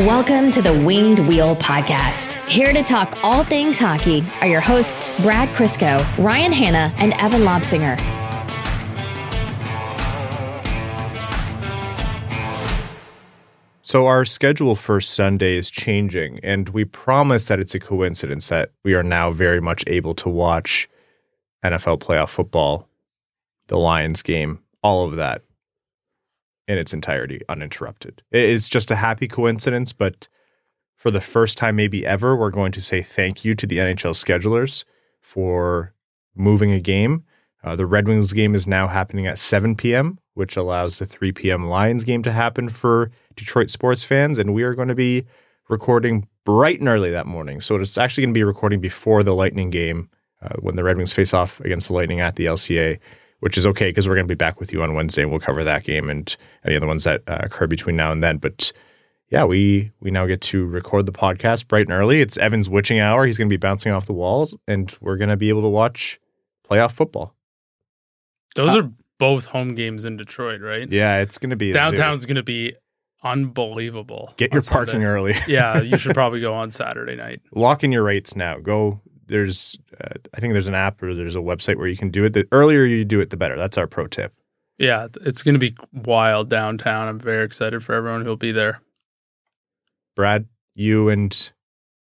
Welcome to the Winged Wheel Podcast. Here to talk all things hockey are your hosts, Brad Crisco, Ryan Hanna, and Evan Lobsinger. So, our schedule for Sunday is changing, and we promise that it's a coincidence that we are now very much able to watch NFL playoff football, the Lions game, all of that in its entirety, uninterrupted. It's just a happy coincidence, but for the first time, maybe ever, we're going to say thank you to the NHL schedulers for moving a game. Uh, the Red Wings game is now happening at 7 p.m., which allows the 3 p.m. Lions game to happen for Detroit sports fans. And we are going to be recording bright and early that morning. So it's actually going to be recording before the Lightning game uh, when the Red Wings face off against the Lightning at the LCA, which is okay because we're going to be back with you on Wednesday and we'll cover that game and any other ones that uh, occur between now and then. But yeah, we we now get to record the podcast bright and early. It's Evan's witching hour. He's going to be bouncing off the walls, and we're going to be able to watch playoff football. Those uh, are both home games in Detroit, right? Yeah, it's going to be downtown's going to be unbelievable. Get your parking Sunday. early. yeah, you should probably go on Saturday night. Lock in your rates now. Go. There's, uh, I think there's an app or there's a website where you can do it. The earlier you do it, the better. That's our pro tip. Yeah, it's going to be wild downtown. I'm very excited for everyone who'll be there. Brad, you and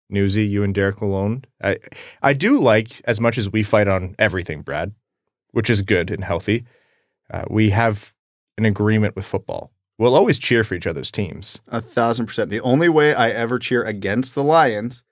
Newsy, you and Derek Lalonde. I I do like as much as we fight on everything, Brad, which is good and healthy. Uh, we have an agreement with football. We'll always cheer for each other's teams. A thousand percent. The only way I ever cheer against the Lions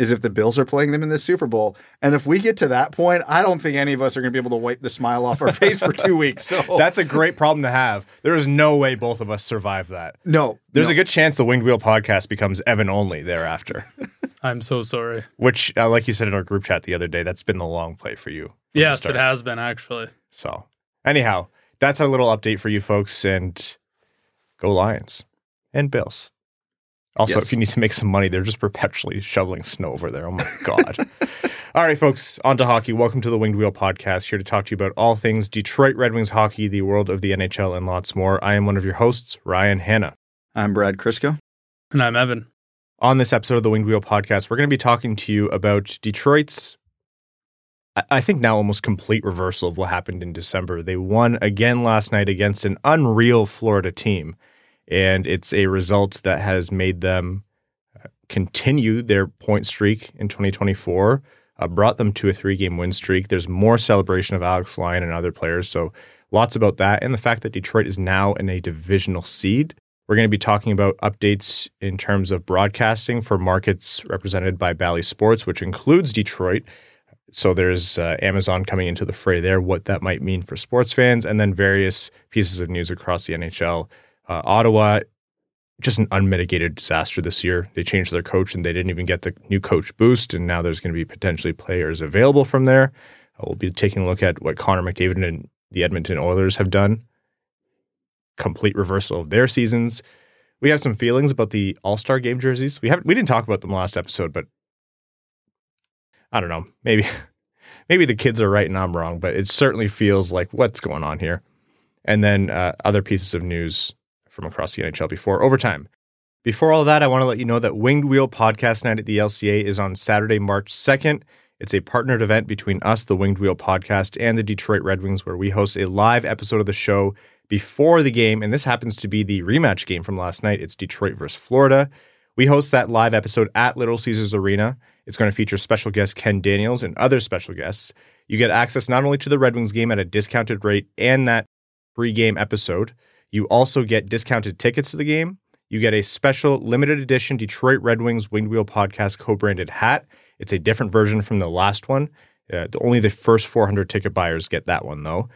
is if the Bills are playing them in the Super Bowl. And if we get to that point, I don't think any of us are going to be able to wipe the smile off our face for two weeks. So that's a great problem to have. There is no way both of us survive that. No, there's no. a good chance the Winged Wheel podcast becomes Evan only thereafter. I'm so sorry. Which, uh, like you said in our group chat the other day, that's been the long play for you. Yes, it has been actually. So, anyhow, that's our little update for you folks, and go Lions and Bills. Also, yes. if you need to make some money, they're just perpetually shoveling snow over there. Oh my God. all right, folks, on to hockey. Welcome to the Winged Wheel podcast, here to talk to you about all things Detroit Red Wings hockey, the world of the NHL, and lots more. I am one of your hosts, Ryan Hanna. I'm Brad Crisco. And I'm Evan. On this episode of the Winged Wheel podcast, we're going to be talking to you about Detroit's, I think now almost complete reversal of what happened in December. They won again last night against an unreal Florida team and it's a result that has made them uh, continue their point streak in 2024. Uh, brought them to a three-game win streak. There's more celebration of Alex Lyon and other players, so lots about that, and the fact that Detroit is now in a divisional seed. We're going to be talking about updates in terms of broadcasting for markets represented by Bally Sports, which includes Detroit. So there's uh, Amazon coming into the fray there, what that might mean for sports fans, and then various pieces of news across the NHL uh, Ottawa, just an unmitigated disaster this year. They changed their coach and they didn't even get the new coach boost. And now there's going to be potentially players available from there. Uh, we'll be taking a look at what Connor McDavid and the Edmonton Oilers have done. Complete reversal of their seasons. We have some feelings about the All Star Game jerseys. We haven't we didn't talk about them last episode, but I don't know. Maybe maybe the kids are right and I'm wrong, but it certainly feels like what's going on here. And then uh, other pieces of news from across the NHL before overtime. Before all that, I want to let you know that Winged Wheel Podcast Night at the LCA is on Saturday, March 2nd. It's a partnered event between us, the Winged Wheel Podcast, and the Detroit Red Wings, where we host a live episode of the show before the game. And this happens to be the rematch game from last night. It's Detroit versus Florida. We host that live episode at Little Caesars Arena. It's going to feature special guest Ken Daniels and other special guests. You get access not only to the Red Wings game at a discounted rate and that pre game episode, you also get discounted tickets to the game. You get a special limited edition Detroit Red Wings Winged Wheel Podcast co branded hat. It's a different version from the last one. Uh, only the first 400 ticket buyers get that one, though.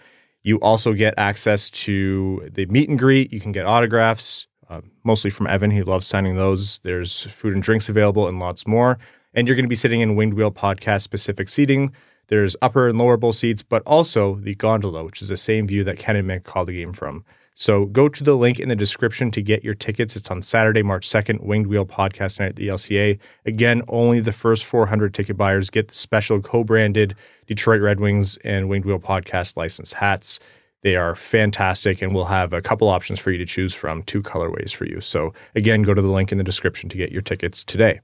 You also get access to the meet and greet. You can get autographs, uh, mostly from Evan. He loves signing those. There's food and drinks available and lots more. And you're going to be sitting in Winged Wheel Podcast specific seating. There's upper and lower bowl seats, but also the gondola, which is the same view that Ken and Mick called the game from. So go to the link in the description to get your tickets. It's on Saturday, March 2nd, Winged Wheel Podcast Night at the LCA. Again, only the first 400 ticket buyers get the special co branded Detroit Red Wings and Winged Wheel Podcast licensed hats. They are fantastic, and we'll have a couple options for you to choose from, two colorways for you. So, again, go to the link in the description to get your tickets today.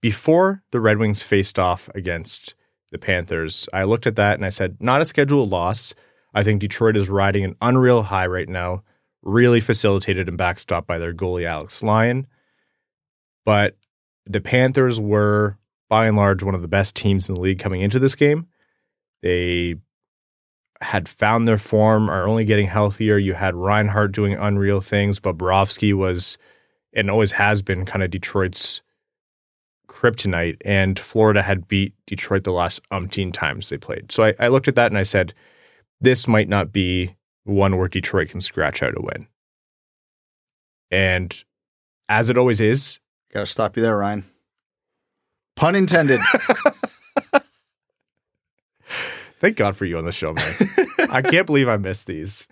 Before the Red Wings faced off against the Panthers, I looked at that and I said, not a scheduled loss. I think Detroit is riding an unreal high right now, really facilitated and backstopped by their goalie, Alex Lyon. But the Panthers were, by and large, one of the best teams in the league coming into this game. They had found their form, are only getting healthier. You had Reinhart doing unreal things. Bobrovsky was, and always has been, kind of Detroit's kryptonite. And Florida had beat Detroit the last umpteen times they played. So I, I looked at that and I said, this might not be one where Detroit can scratch out a win. And as it always is, Got to stop you there, Ryan. Pun intended. thank God for you on the show, man. I can't believe I missed these.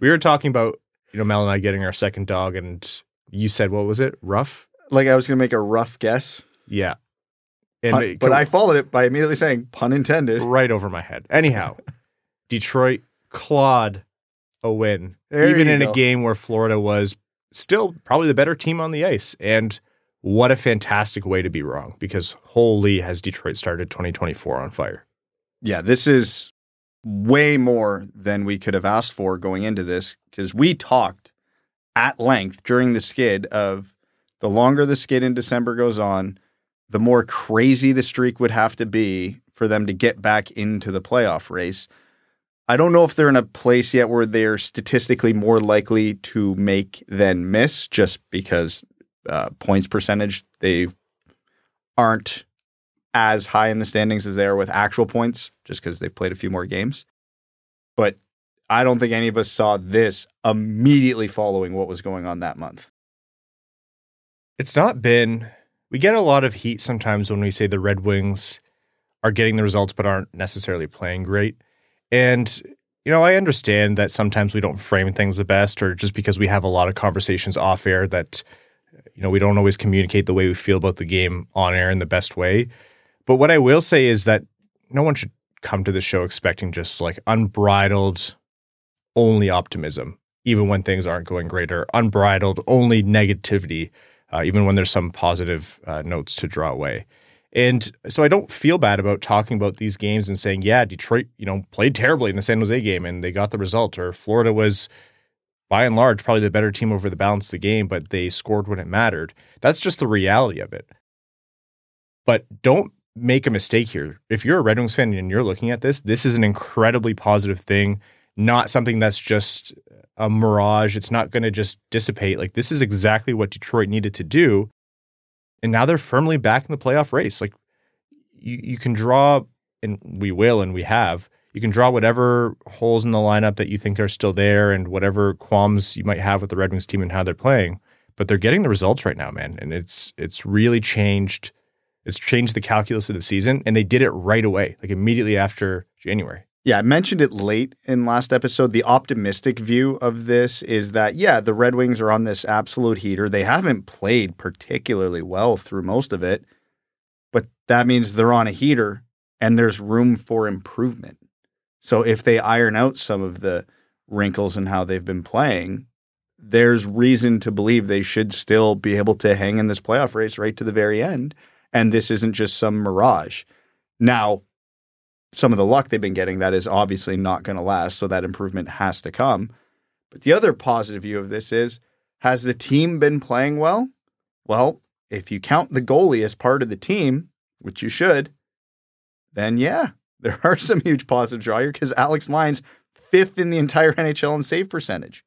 We were talking about, you know, Mel and I getting our second dog, and you said, what was it? Rough? like I was going to make a rough guess, Yeah. And pun- it- but I followed it by immediately saying pun intended. right over my head. Anyhow, Detroit clawed a win, There even in go. a game where Florida was still probably the better team on the ice. And what a fantastic way to be wrong because holy has Detroit started 2024 on fire. Yeah, this is way more than we could have asked for going into this because we talked at length during the skid of the longer the skid in December goes on, the more crazy the streak would have to be for them to get back into the playoff race. I don't know if they're in a place yet where they're statistically more likely to make than miss just because uh, points percentage, they aren't as high in the standings as they are with actual points, just because they've played a few more games. But I don't think any of us saw this immediately following what was going on that month. It's not been, we get a lot of heat sometimes when we say the Red Wings are getting the results but aren't necessarily playing great. And, you know, I understand that sometimes we don't frame things the best or just because we have a lot of conversations off air that, you know, we don't always communicate the way we feel about the game on air in the best way. But what I will say is that no one should come to the show expecting just like unbridled, only optimism, even when things aren't going great, or unbridled, only negativity, uh, even when there's some positive uh, notes to draw away. And so I don't feel bad about talking about these games and saying, yeah, Detroit, you know, played terribly in the San Jose game and they got the result, or Florida was by and large probably the better team over the balance of the game, but they scored when it mattered. That's just the reality of it. But don't make a mistake here. If you're a Red Wings fan and you're looking at this, this is an incredibly positive thing, not something that's just a mirage. It's not going to just dissipate. Like this is exactly what Detroit needed to do. And now they're firmly back in the playoff race. Like you, you can draw, and we will, and we have. You can draw whatever holes in the lineup that you think are still there, and whatever qualms you might have with the Red Wings team and how they're playing. But they're getting the results right now, man, and it's it's really changed. It's changed the calculus of the season, and they did it right away, like immediately after January. Yeah, I mentioned it late in last episode. The optimistic view of this is that, yeah, the Red Wings are on this absolute heater. They haven't played particularly well through most of it, but that means they're on a heater and there's room for improvement. So if they iron out some of the wrinkles in how they've been playing, there's reason to believe they should still be able to hang in this playoff race right to the very end. And this isn't just some mirage. Now, some of the luck they've been getting that is obviously not going to last. So that improvement has to come. But the other positive view of this is has the team been playing well? Well, if you count the goalie as part of the team, which you should, then yeah, there are some huge positives draw here because Alex Lyons fifth in the entire NHL in save percentage.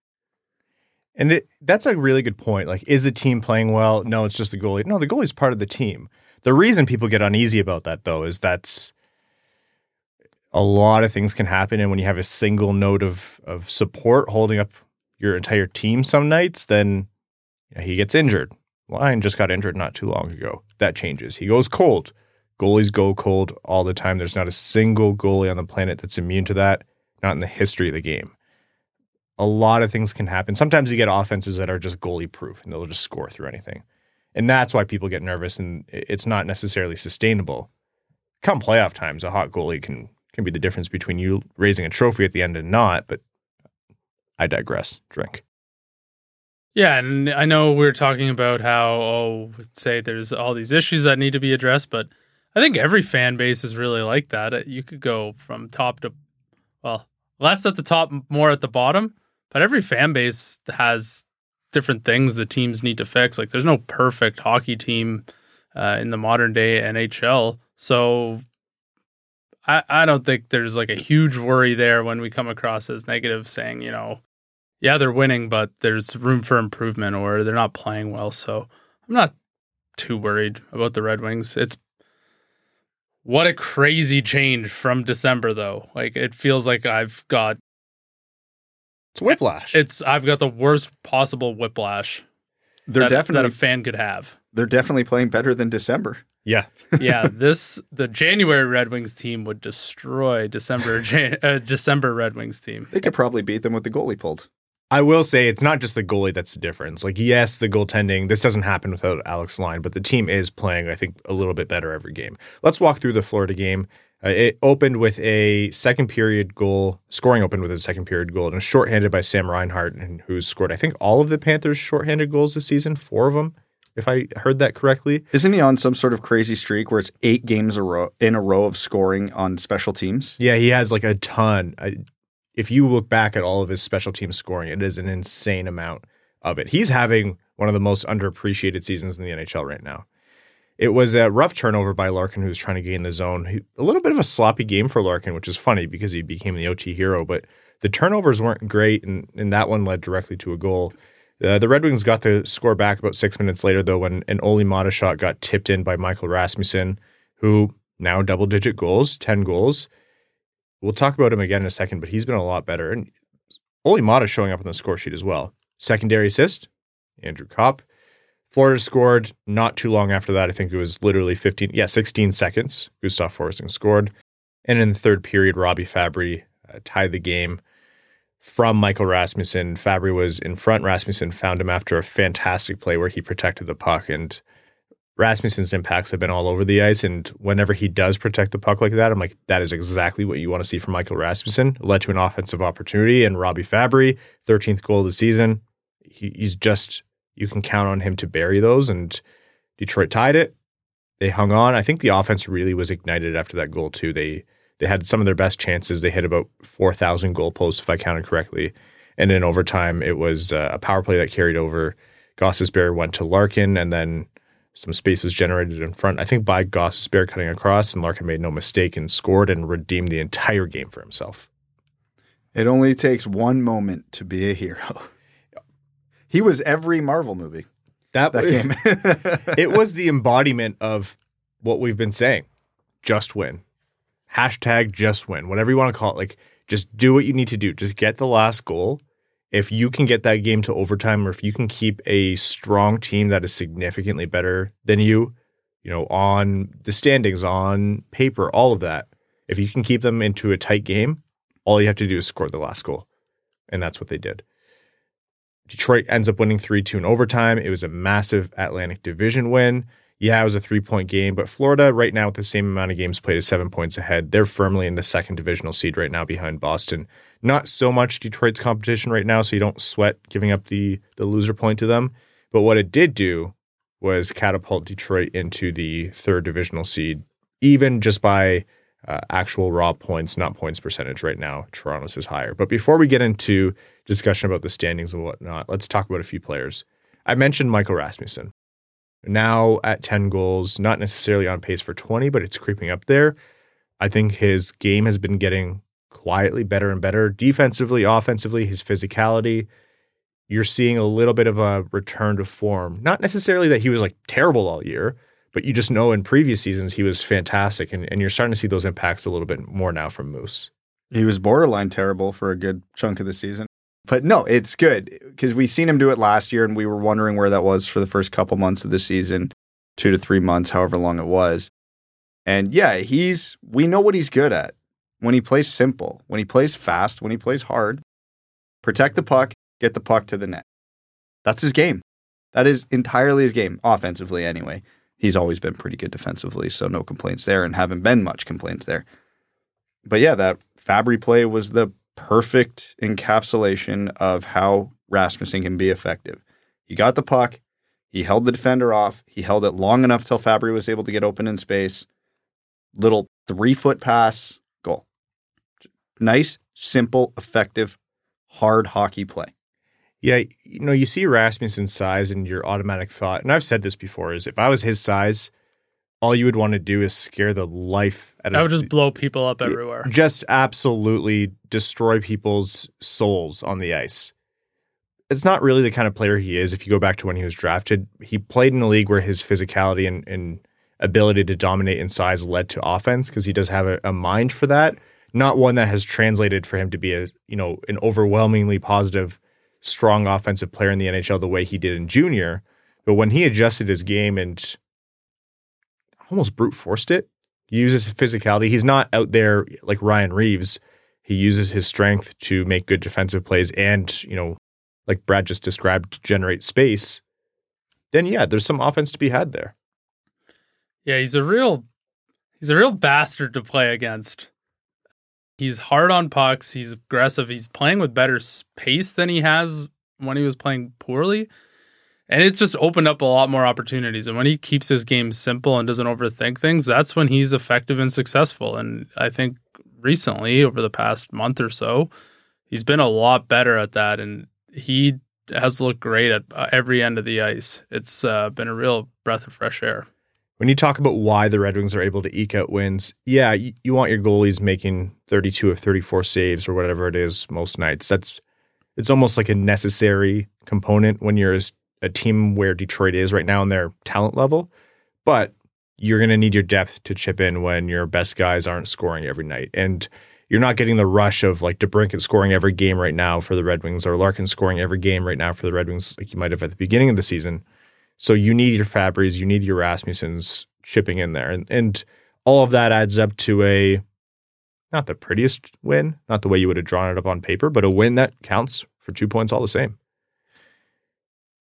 And it, that's a really good point. Like, is the team playing well? No, it's just the goalie. No, the goalie's part of the team. The reason people get uneasy about that, though, is that's a lot of things can happen. And when you have a single note of of support holding up your entire team some nights, then you know, he gets injured. Lyon just got injured not too long ago. That changes. He goes cold. Goalies go cold all the time. There's not a single goalie on the planet that's immune to that, not in the history of the game a lot of things can happen. Sometimes you get offenses that are just goalie proof and they'll just score through anything. And that's why people get nervous and it's not necessarily sustainable. Come playoff times, a hot goalie can can be the difference between you raising a trophy at the end and not, but I digress. Drink. Yeah, and I know we are talking about how oh, say there's all these issues that need to be addressed, but I think every fan base is really like that. You could go from top to well, less at the top, more at the bottom, but every fan base has different things the teams need to fix. Like there's no perfect hockey team uh, in the modern day NHL, so I I don't think there's like a huge worry there when we come across as negative, saying you know yeah, they're winning, but there's room for improvement or they're not playing well. So I'm not too worried about the Red Wings. It's what a crazy change from December though. Like it feels like I've got it's whiplash. It's I've got the worst possible whiplash. They're that, definitely that a fan could have. They're definitely playing better than December. Yeah. yeah, this the January Red Wings team would destroy December Jan, uh, December Red Wings team. They could probably beat them with the goalie pulled. I will say it's not just the goalie that's the difference. Like, yes, the goaltending, this doesn't happen without Alex Lyon, but the team is playing, I think, a little bit better every game. Let's walk through the Florida game. Uh, it opened with a second period goal, scoring opened with a second period goal, and was shorthanded by Sam Reinhart, and who scored, I think, all of the Panthers' shorthanded goals this season, four of them, if I heard that correctly. Isn't he on some sort of crazy streak where it's eight games a row, in a row of scoring on special teams? Yeah, he has like a ton. I, if you look back at all of his special team scoring, it is an insane amount of it. He's having one of the most underappreciated seasons in the NHL right now. It was a rough turnover by Larkin, who was trying to gain the zone. He, a little bit of a sloppy game for Larkin, which is funny because he became the OT hero, but the turnovers weren't great, and, and that one led directly to a goal. Uh, the Red Wings got the score back about six minutes later, though, when an Olli Maatta shot got tipped in by Michael Rasmussen, who now double digit goals, 10 goals. We'll talk about him again in a second, but he's been a lot better. And Olli Maatta showing up on the score sheet as well. Secondary assist, Andrew Copp. Florida scored not too long after that. I think it was literally 15, yeah, 16 seconds. Gustav Forsling scored. And in the third period, Robbie Fabbri uh, tied the game from Michael Rasmussen. Fabbri was in front. Rasmussen found him after a fantastic play where he protected the puck and Rasmussen's impacts have been all over the ice, and whenever he does protect the puck like that, I'm like, that is exactly what you want to see from Michael Rasmussen. It led to an offensive opportunity, and Robbie Fabbri, 13th goal of the season. He, he's just you can count on him to bury those, and Detroit tied it. They hung on. I think the offense really was ignited after that goal too. They they had some of their best chances. They hit about 4,000 goal posts if I counted correctly, and in overtime it was uh, a power play that carried over. Gostisbehere went to Larkin, and then some space was generated in front. I think by Gostisbehere cutting across, and Larkin made no mistake and scored and redeemed the entire game for himself. It only takes one moment to be a hero. He was every Marvel movie. That, That game. it was the embodiment of what we've been saying. Just win. Hashtag just win. Whatever you want to call it. Like just do what you need to do. Just get the last goal if you can get that game to overtime or if you can keep a strong team that is significantly better than you, you know, on the standings, on paper, all of that, if you can keep them into a tight game, all you have to do is score the last goal. And that's what they did. Detroit ends up winning 3 2 in overtime. It was a massive Atlantic Division win. Yeah, it was a three point game, but Florida, right now, with the same amount of games played, is seven points ahead. They're firmly in the second divisional seed right now behind Boston. Not so much Detroit's competition right now, so you don't sweat giving up the, the loser point to them. But what it did do was catapult Detroit into the third divisional seed, even just by uh, actual raw points, not points percentage right now. Toronto's is higher. But before we get into discussion about the standings and whatnot, let's talk about a few players. I mentioned Michael Rasmussen. Now at 10 goals, not necessarily on pace for 20, but it's creeping up there. I think his game has been getting quietly better and better defensively, offensively, his physicality. You're seeing a little bit of a return to form. Not necessarily that he was like terrible all year, but you just know in previous seasons he was fantastic. And, and you're starting to see those impacts a little bit more now from Moose. he was borderline terrible for a good chunk of the season. But no, it's good because we seen him do it last year and we were wondering where that was for the first couple months of the season, two to three months, however long it was. And yeah, he's we know what he's good at. When he plays simple, when he plays fast, when he plays hard, protect the puck, get the puck to the net. That's his game. That is entirely his game, offensively anyway. He's always been pretty good defensively, so no complaints there and haven't been much complaints there. But yeah, that Fabbri play was the perfect encapsulation of how Rasmussen can be effective. He got the puck, he held the defender off, he held it long enough till Fabbri was able to get open in space. Little three foot pass, goal. Nice, simple, effective, hard hockey play. Yeah, you know, you see Rasmussen's size and your automatic thought, and I've said this before, is if I was his size, all you would want to do is scare the life out of I would just blow people up everywhere. just absolutely destroy people's souls on the ice. It's not really the kind of player he is. If you go back to when he was drafted, he played in a league where his physicality and, and ability to dominate in size led to offense because he does have a, a mind for that. Not one that has translated for him to be a you know an overwhelmingly positive, strong offensive player in the NHL the way he did in junior. But when he adjusted his game and almost brute forced it, he uses physicality. He's not out there like Ryan Reaves. He uses his strength to make good defensive plays and, you know, like Brad just described, to generate space. Then yeah, there's some offense to be had there. Yeah, he's a real he's a real bastard to play against. He's hard on pucks, he's aggressive, he's playing with better pace than he has when he was playing poorly. And it's just opened up a lot more opportunities. And when he keeps his game simple and doesn't overthink things, that's when he's effective and successful. And I think recently, over the past month or so, he's been a lot better at that. And he has looked great at uh, every end of the ice. It's uh, been a real breath of fresh air. When you talk about why the Red Wings are able to eke out wins, yeah, you, you want your goalies making 32 of 34 saves or whatever it is most nights. That's it's almost like a necessary component when you're as a team where Detroit is right now in their talent level, but you're going to need your depth to chip in when your best guys aren't scoring every night. And you're not getting the rush of like DeBrincat scoring every game right now for the Red Wings or Larkin scoring every game right now for the Red Wings like you might have at the beginning of the season. So you need your Fabbris, you need your Rasmussens chipping in there. And, and all of that adds up to a not the prettiest win, not the way you would have drawn it up on paper, but a win that counts for two points all the same.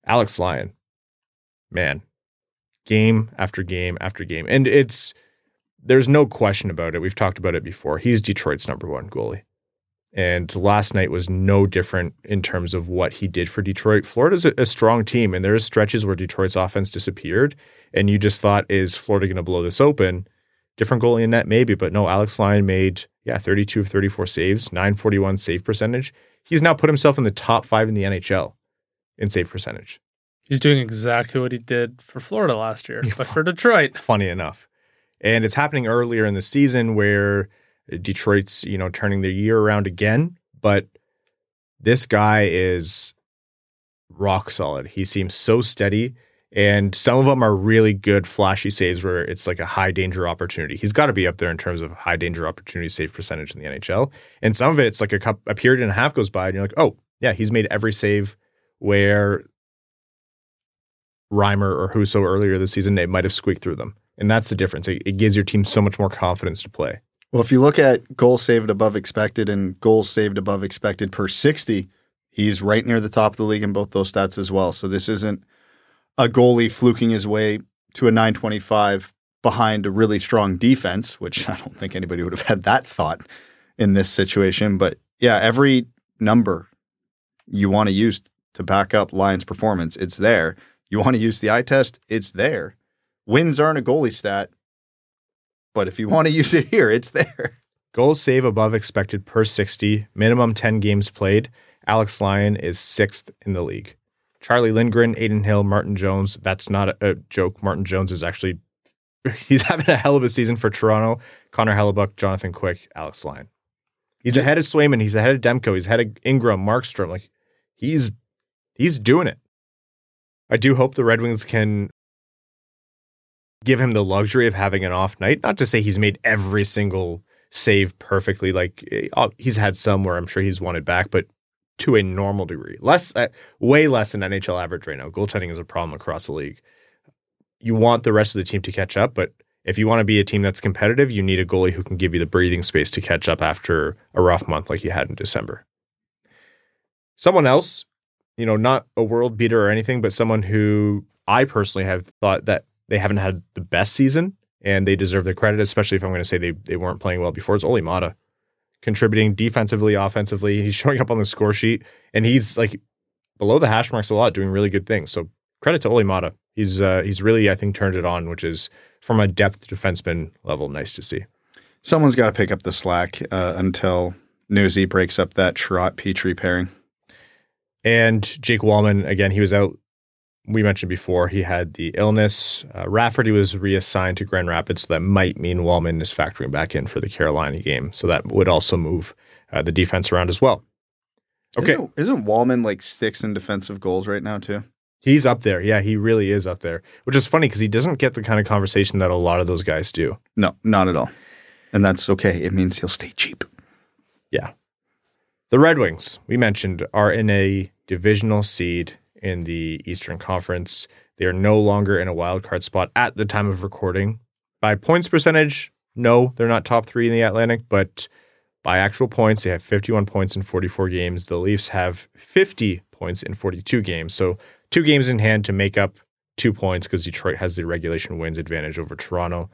Alex Lyon, man, game after game after game. And it's, there's no question about it. We've talked about it before. He's Detroit's number one goalie. And last night was no different in terms of what he did for Detroit. Florida's a, a strong team, and there's stretches where Detroit's offense disappeared, and you just thought, is Florida going to blow this open? Different goalie in net, maybe, but no, Alex Lyon made, yeah, 32 of 34 saves, 941 save percentage. He's now put himself in the top five in the NHL in save percentage. He's doing exactly what he did for Florida last year, but for Detroit. Funny enough. And it's happening earlier in the season where Detroit's, you know, turning their year around again. But this guy is rock solid. He seems so steady. And some of them are really good, flashy saves where it's like a high danger opportunity. He's got to be up there in terms of high danger opportunity save percentage in the NHL. And some of it, it's like a, cup, a period and a half goes by, and you're like, oh, yeah, he's made every save where Reimer or Husso earlier this season, they might have squeaked through them. And that's the difference. It, it gives your team so much more confidence to play. Well, if you look at goals saved above expected and goals saved above expected per 60, he's right near the top of the league in both those stats as well. So this isn't a goalie fluking his way to a 925 behind a really strong defense, which I don't think anybody would have had that thought in this situation. But yeah, every number you want to use to back up Lyon's performance, it's there. You want to use the eye test, it's there. Wins aren't a goalie stat, but if you want to use it here, it's there. Goals save above expected per 60, minimum 10 games played. Alex Lyon is sixth in the league. Charlie Lindgren, Adin Hill, Martin Jones. That's not a, a, joke. Martin Jones is actually he's having a hell of a season for Toronto. Connor Hellebuyck, Jonathan Quick, Alex Lyon. He's ahead of Swayman. He's ahead of Demko. He's ahead of Ingram, Markstrom. Like he's he's doing it. I do hope the Red Wings can give him the luxury of having an off night. Not to say he's made every single save perfectly. Like eh, he's had some where I'm sure he's wanted back, but to a normal degree, less, uh, way less than NHL average right now. Goaltending is a problem across the league. You want the rest of the team to catch up, but if you want to be a team that's competitive, you need a goalie who can give you the breathing space to catch up after a rough month like you had in December. Someone else, you know, not a world beater or anything, but someone who I personally have thought that they haven't had the best season and they deserve the credit, especially if I'm going to say they, they weren't playing well before. It's Olli Maatta. contributing defensively, offensively. He's showing up on the score sheet, and he's like below the hash marks a lot, doing really good things. So credit to Olli Maatta. He's uh, he's really I think turned it on, which is from a depth defenseman level nice to see. Someone's got to pick up the slack uh, until Newsy breaks up that Trot Petry pairing. And Jake Walman, again, he was out. We mentioned before he had the illness. Uh, Rafferty was reassigned to Grand Rapids, so that might mean Walman is factoring back in for the Carolina game. So that would also move uh, the defense around as well. Okay, Isn't, isn't Walman like sticks in defensive goals right now too? He's up there. Yeah, he really is up there, which is funny because he doesn't get the kind of conversation that a lot of those guys do. No, not at all. And that's okay. It means he'll stay cheap. Yeah. The Red Wings, we mentioned, are in a divisional seed in the Eastern Conference. They are no longer in a wild card spot at the time of recording. By points percentage, no, they're not top three in the Atlantic, but by actual points, they have 51 points in 44 games. The Leafs have 50 points in 42 games. So two games in hand to make up two points because Detroit has the regulation wins advantage over Toronto.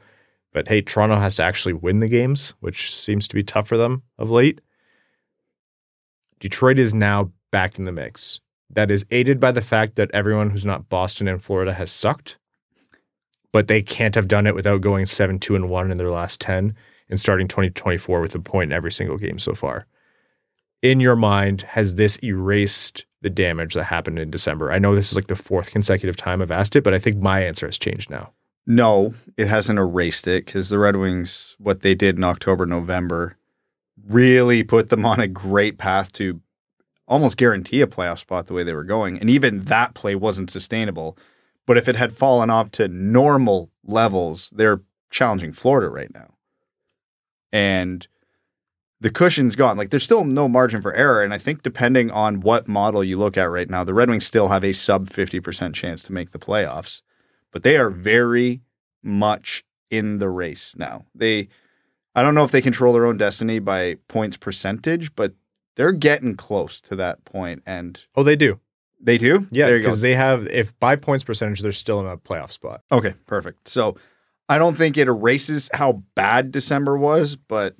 But hey, Toronto has to actually win the games, which seems to be tough for them of late. Detroit is now back in the mix. That is aided by the fact that everyone who's not Boston and Florida has sucked, but they can't have done it without going 7 2 and 1 in their last 10 and starting 2024 with a point in every single game so far. In your mind, has this erased the damage that happened in December? I know this is like the fourth consecutive time I've asked it, but I think my answer has changed now. No, it hasn't erased it because the Red Wings, what they did in October, November, really put them on a great path to almost guarantee a playoff spot the way they were going. And even that play wasn't sustainable. But if it had fallen off to normal levels, they're challenging Florida right now. And the cushion's gone. Like there's still no margin for error. And I think depending on what model you look at right now, the Red Wings still have a sub 50% chance to make the playoffs. But they are very much in the race now. They I don't know if they control their own destiny by points percentage, but they're getting close to that point and Oh, they do. they do? Yeah, there you go. because they have, if by points percentage, they're still in a playoff spot. Okay, perfect. So I don't think it erases how bad December was, but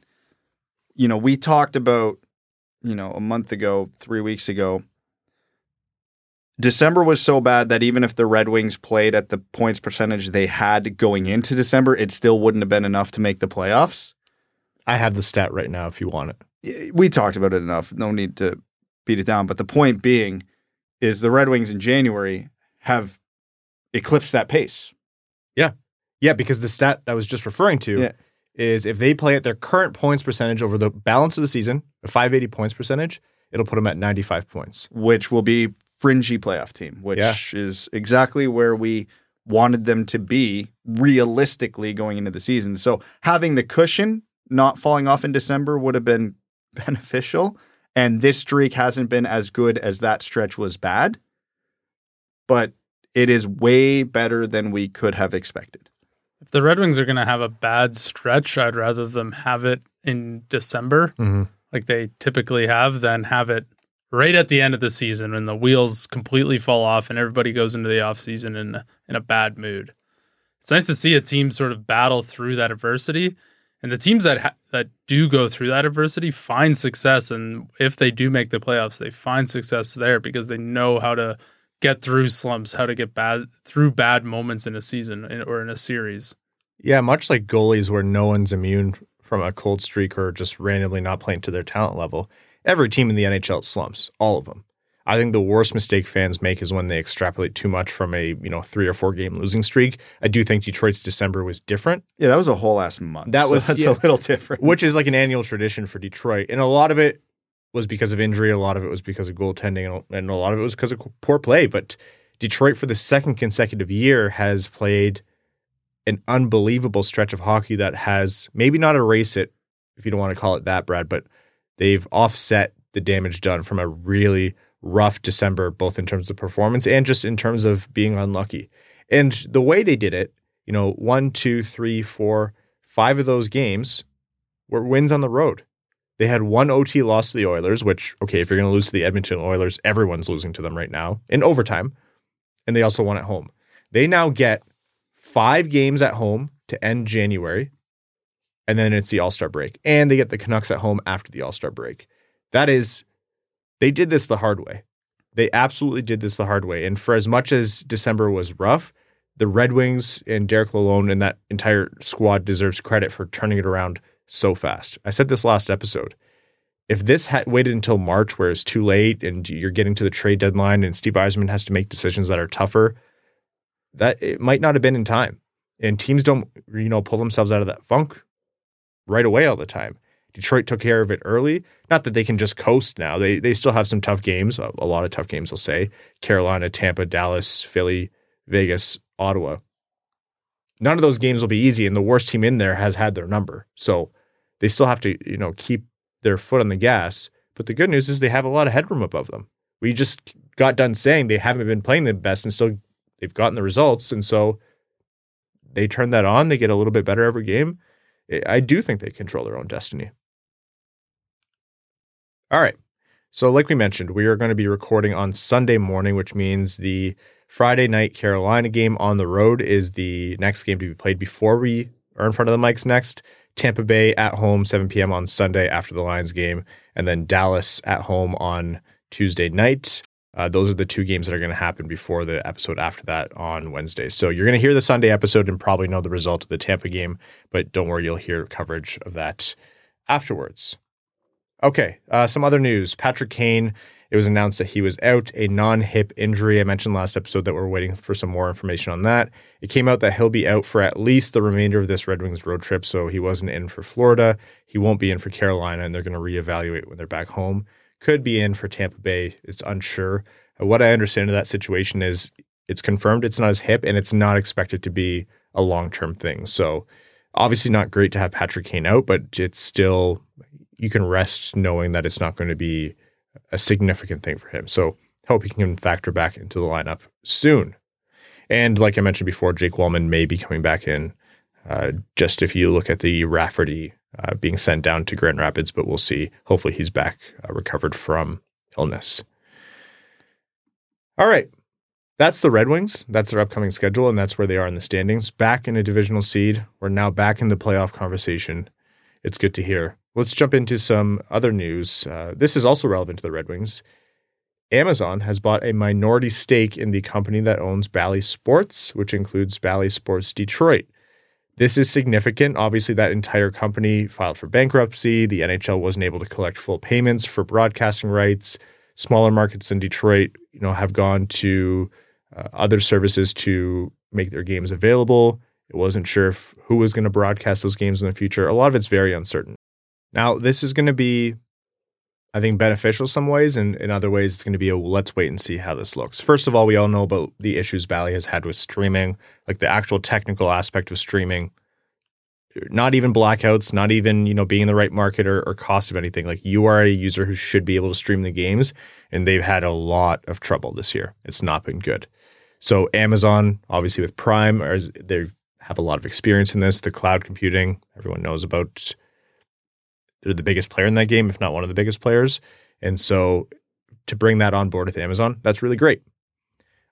you know, we talked about, you know, a month ago, three weeks ago. December was so bad that even if the Red Wings played at the points percentage they had going into December, it still wouldn't have been enough to make the playoffs. I have the stat right now if you want it. We talked about it enough. No need to beat it down. But the point being is the Red Wings in January have eclipsed that pace. Yeah. Yeah, because the stat I was just referring to Yeah. is if they play at their current points percentage over the balance of the season, a 580 points percentage, it'll put them at 95 points. which will be fringy playoff team, which Yeah. is exactly where we wanted them to be realistically going into the season. So having the cushion not falling off in December would have been beneficial. And this streak hasn't been as good as that stretch was bad, but it is way better than we could have expected. If the Red Wings are going to have a bad stretch, I'd rather them have it in December, Mm-hmm. like they typically have, than have it right at the end of the season when the wheels completely fall off and everybody goes into the offseason in in a bad mood. It's nice to see a team sort of battle through that adversity, and the teams that ha- that do go through that adversity find success, and if they do make the playoffs, they find success there because they know how to get through slumps, how to get bad through bad moments in a season or in a series. Yeah, much like goalies where no one's immune from a cold streak or just randomly not playing to their talent level. Every team in the NHL slumps, all of them. I think the worst mistake fans make is when they extrapolate too much from a, you know, 3 or 4 game losing streak. I do think Detroit's December was different, Yeah, that was a whole ass month. That so was- that's yeah. a little different. which is like an annual tradition for Detroit. And a lot of it was because of injury, a lot of it was because of goaltending, and- and a lot of it was because of poor play. But Detroit, for the second consecutive year, has played an unbelievable stretch of hockey that has maybe not erased it, if you don't want to call it that, Brad, but they've offset the damage done from a really rough December, both in terms of performance and just in terms of being unlucky. And the way they did it, you know, one, two, three, four, five of those games were wins on the road. They had one OT loss to the Oilers, which, okay, if you're going to lose to the Edmonton Oilers, everyone's losing to them right now in overtime. And they also won at home. They now get five games at home to end January and then it's the All Star break, and they get the Canucks at home after the All Star break. That is, they did this the hard way. They absolutely did this the hard way. And for as much as December was rough, the Red Wings and Derek Lalonde and that entire squad deserves credit for turning it around so fast. I said this last episode. If this had waited until March, where it's too late and you're getting to the trade deadline and Steve Yzerman has to make decisions that are tougher, that it might not have been in time. And teams don't, you know, pull themselves out of that funk right away all the time. Detroit took care of it early. Not that they can just coast now. They they still have some tough games, a, lot of tough games. I'll say Carolina, Tampa, Dallas, Philly, Vegas, Ottawa. None of those games will be easy, and the worst team in there has had their number. So they still have to, you know, keep their foot on the gas. But the good news is they have a lot of headroom above them. We just got done saying they haven't been playing the best, and still they've gotten the results, and so they turn that on. They get a little bit better every game. I do think they control their own destiny. All right. So, like we mentioned, we are going to be recording on Sunday morning, which means the Friday night Carolina game on the road is the next game to be played before we are in front of the mics next. Tampa Bay at home, 7 p.m. on Sunday after the Lions game, and then Dallas at home on Tuesday night. Uh, those are the two games that are going to happen before the episode after that on Wednesday. So you're going to hear the Sunday episode and probably know the result of the Tampa game, but don't worry, you'll hear coverage of that afterwards. Okay, uh, some other news. Patrick Kane, it was announced that he was out, a non hip injury. I mentioned last episode that we're waiting for some more information on that. It came out that he'll be out for at least the remainder of this Red Wings road trip, so he wasn't in for Florida. He won't be in for Carolina, and they're going to reevaluate when they're back home. Could be in for Tampa Bay. It's unsure. Uh, what I understand of that situation is it's confirmed it's not his hip, and it's not expected to be a long term thing. So, obviously, not great to have Patrick Kane out, but it's still you can rest knowing that it's not going to be a significant thing for him. So hope he can factor back into the lineup soon. And like I mentioned before, Jake Walman may be coming back in. Uh, just if you look at the Rafferty uh, being sent down to Grand Rapids, but we'll see. Hopefully, he's back uh, recovered from illness. All right. That's the Red Wings. That's their upcoming schedule, and that's where they are in the standings. Back in a divisional seed. We're now back in the playoff conversation. It's good to hear. Let's jump into some other news. Uh, this is also relevant to the Red Wings. Amazon has bought a minority stake in the company that owns Bally Sports, which includes Bally Sports Detroit. This is significant. Obviously, that entire company filed for bankruptcy. The NHL wasn't able to collect full payments for broadcasting rights. Smaller markets in Detroit, you know, have gone to uh, other services to make their games available. It wasn't sure if, who was going to broadcast those games in the future. A lot of it's very uncertain. Now, this is going to be, I think, beneficial some ways, and in other ways, it's going to be a let's wait and see how this looks. First of all, we all know about the issues Bally has had with streaming, like the actual technical aspect of streaming. Not even blackouts, not even you know being in the right market or, or cost of anything. Like you are a user who should be able to stream the games, and they've had a lot of trouble this year. It's not been good. So Amazon, obviously with Prime, they have a lot of experience in this. The cloud computing, everyone knows about they're the biggest player in that game, if not one of the biggest players. And so to bring that on board with Amazon, that's really great.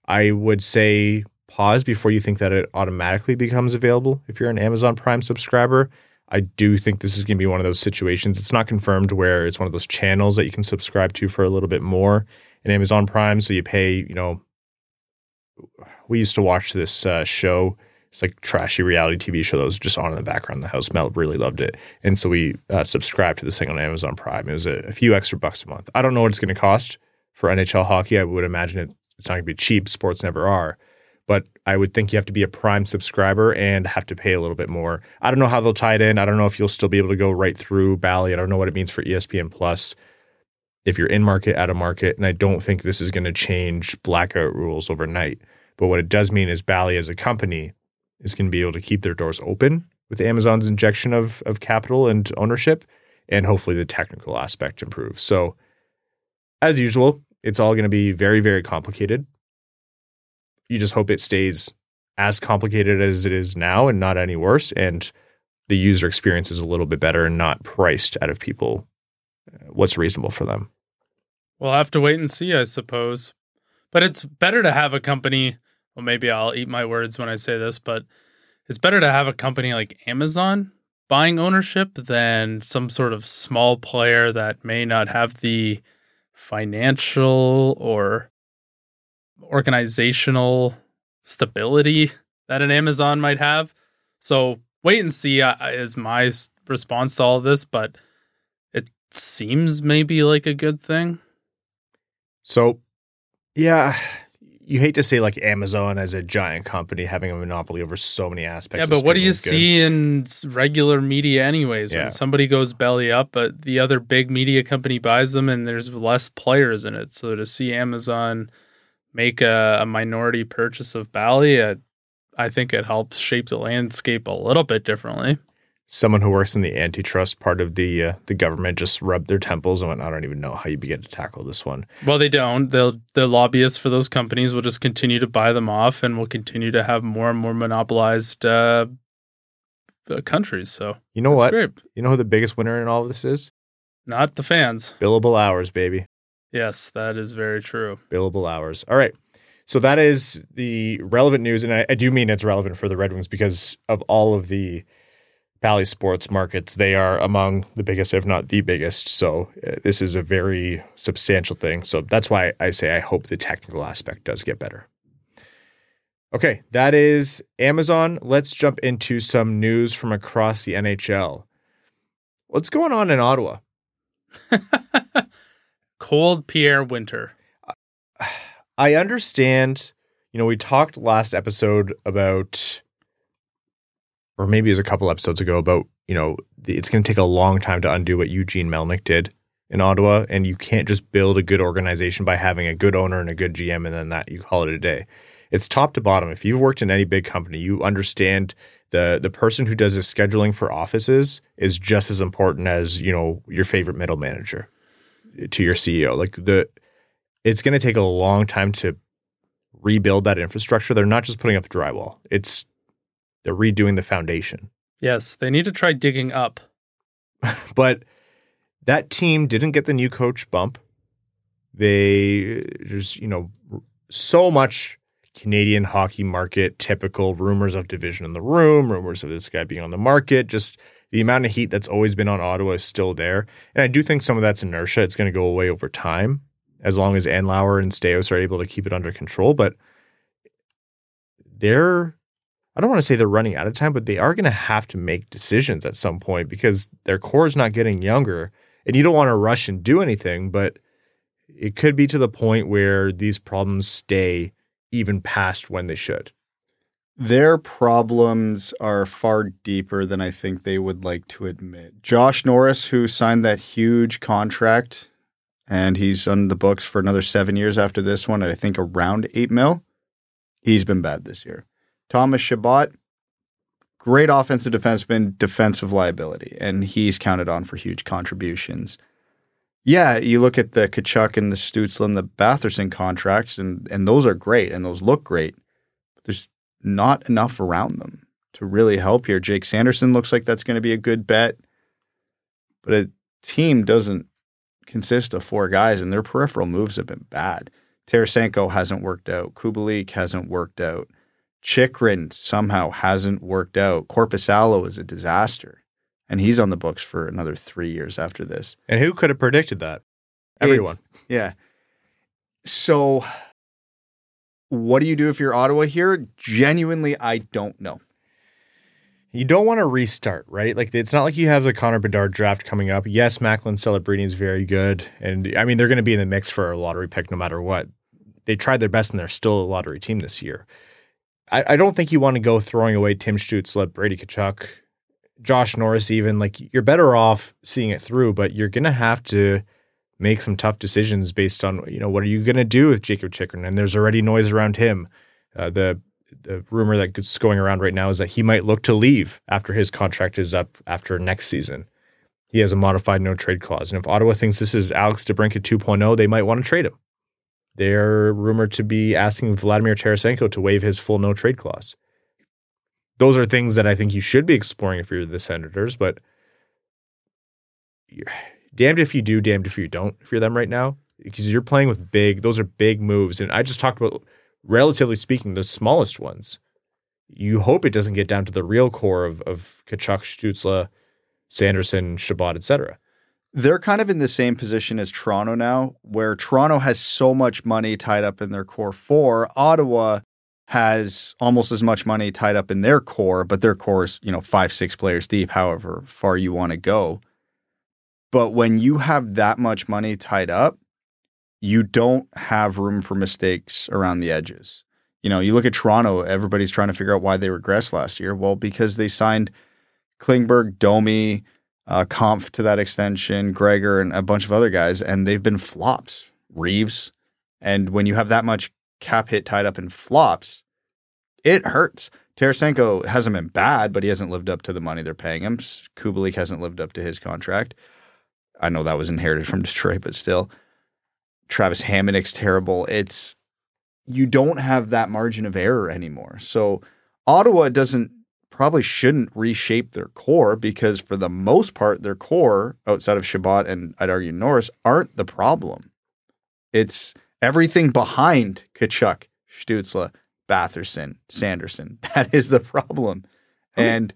I would say pause before you think that it automatically becomes available if you're an Amazon Prime subscriber. I do think this is going to be one of those situations. It's not confirmed where it's one of those channels that you can subscribe to for a little bit more in Amazon Prime. So you pay, you know, we used to watch this uh, show it's like trashy reality TV show that was just on in the background the house. Mel really loved it, and so we uh, subscribed to this thing on Amazon Prime. It was a, a few extra bucks a month. I don't know what it's going to cost for NHL hockey. I would imagine it, it's not going to be cheap. Sports never are, but I would think you have to be a Prime subscriber and have to pay a little bit more. I don't know how they'll tie it in. I don't know if you'll still be able to go right through Bally. I don't know what it means for ESPN Plus if you're in market, out of market, and I don't think this is going to change blackout rules overnight. But what it does mean is Bally as a company is going to be able to keep their doors open with Amazon's injection of of capital and ownership, and hopefully the technical aspect improves. So, as usual, it's all going to be very very complicated. You just hope it stays as complicated as it is now and not any worse, and the user experience is a little bit better and not priced out of people uh, what's reasonable for them. We'll have to wait and see, I suppose. But it's better to have a company well, maybe I'll eat my words when I say this, but it's better to have a company like Amazon buying ownership than some sort of small player that may not have the financial or organizational stability that an Amazon might have. So wait and see uh, is my response to all of this, but it seems maybe like a good thing. So, yeah, you hate to say like Amazon as a giant company having a monopoly over so many aspects. Yeah, but what do you good. see in regular media, anyways? Yeah. When somebody goes belly up, but the other big media company buys them, and there's less players in it. So to see Amazon make a, a minority purchase of Bally, uh, I think it helps shape the landscape a little bit differently. Someone who works in the antitrust part of the uh, the government just rubbed their temples and went, "I don't even know how you begin to tackle this one." Well, they don't. They'll the lobbyists for those companies will just continue to buy them off, and we'll continue to have more and more monopolized uh, uh, countries. So You know what? great. You know who the biggest winner in all of this is? Not the fans. Billable hours, baby. Yes, that is very true. billable hours. All right. So that is the relevant news. And I, I do mean it's relevant for the Red Wings because of all of the Bally sports markets. They are among the biggest, if not the biggest. So uh, this is a very substantial thing. So that's why I say I hope the technical aspect does get better. Okay, that is Amazon. Let's jump into some news from across the NHL. What's going on in Ottawa? Cold Pierre Winter. I understand, you know, we talked last episode about, or maybe it was a couple episodes ago about, you know, it's going to take a long time to undo what Eugene Melnyk did in Ottawa. And you can't just build a good organization by having a good owner and a good GM and then that you call it a day. It's top to bottom. If you've worked in any big company, you understand the the person who does the scheduling for offices is just as important as, you know, your favorite middle manager to your CEO. Like the it's going to take a long time to rebuild that infrastructure. They're not just putting up a drywall. It's they're redoing the foundation. Yes, they need to try digging up. But that team didn't get the new coach bump. They there's, you know, so much Canadian hockey market typical rumors of division in the room, rumors of this guy being on the market, just the amount of heat that's always been on Ottawa is still there. And I do think some of that's inertia. It's going to go away over time as long as Andlauer and Staios are able to keep it under control. But they're, I don't want to say they're running out of time, but they are going to have to make decisions at some point because their core is not getting younger. And you don't want to rush and do anything, but it could be to the point where these problems stay even past when they should. Their problems are far deeper than I think they would like to admit. Josh Norris, who signed that huge contract, and he's on the books for another seven years after this one, I think around eight mil. He's been bad this year. Thomas Chabot, great offensive defenseman, defensive liability, and he's counted on for huge contributions. Yeah, you look at the Tkachuk and the Stützle and the Batherson contracts, and and those are great and those look great. There's not enough around them to really help here. Jake Sanderson looks like that's going to be a good bet, but a team doesn't consist of four guys, and their peripheral moves have been bad. Tarasenko hasn't worked out. Kubalik hasn't worked out. Chychrun somehow hasn't worked out. Korpisalo is a disaster, and he's on the books for another three years after this. And who could have predicted that? Everyone. It's- yeah. So, what do you do if you're Ottawa here? Genuinely, I don't know. You don't want to restart, right? Like it's not like you have the Connor Bedard draft coming up. Yes, Macklin Celebrini is very good, and I mean they're going to be in the mix for a lottery pick no matter what. They tried their best, and they're still a lottery team this year. I, I don't think you want to go throwing away Tim Stützle, Brady Tkachuk, Josh Norris. Even like you're better off seeing it through, but you're to have to make some tough decisions based on you know what are you going to do with Jakob Chychrun, and there's already noise around him. Uh, the the rumor that's going around right now is that he might look to leave after his contract is up after next season. He has a modified no trade clause. And if Ottawa thinks this is Alex DeBrincat 2.0, they might want to trade him. They're rumored to be asking Vladimir Tarasenko to waive his full no trade clause. Those are things that I think you should be exploring if you're the Senators, but you're damned if you do, damned if you don't, if you're them right now, because you're playing with big, those are big moves. And I just talked about relatively speaking, the smallest ones. You hope it doesn't get down to the real core of, of Tkachuk, Stützle, Sanderson, Chabot, etc. They're kind of in the same position as Toronto now, where Toronto has so much money tied up in their core four. Ottawa has almost as much money tied up in their core, but their core is, you know, five, six players deep, however far you want to go. But when you have that much money tied up, you don't have room for mistakes around the edges. You know, you look at Toronto, everybody's trying to figure out why they regressed last year. Well, because they signed Klingberg, Domi, uh, to that extension, Gregor, and a bunch of other guys, and they've been flops. Reaves. And when you have that much cap hit tied up in flops, it hurts. Tarasenko hasn't been bad, but he hasn't lived up to the money they're paying him. Kubalik hasn't lived up to his contract. I know that was inherited from Detroit, but still. Travis Hamonic's terrible. It's you don't have that margin of error anymore. So Ottawa doesn't probably shouldn't reshape their core because for the most part, their core outside of Chabot and I'd argue Norris aren't the problem. It's everything behind Tkachuk, Stützle, Batherson, Sanderson. That is the problem. And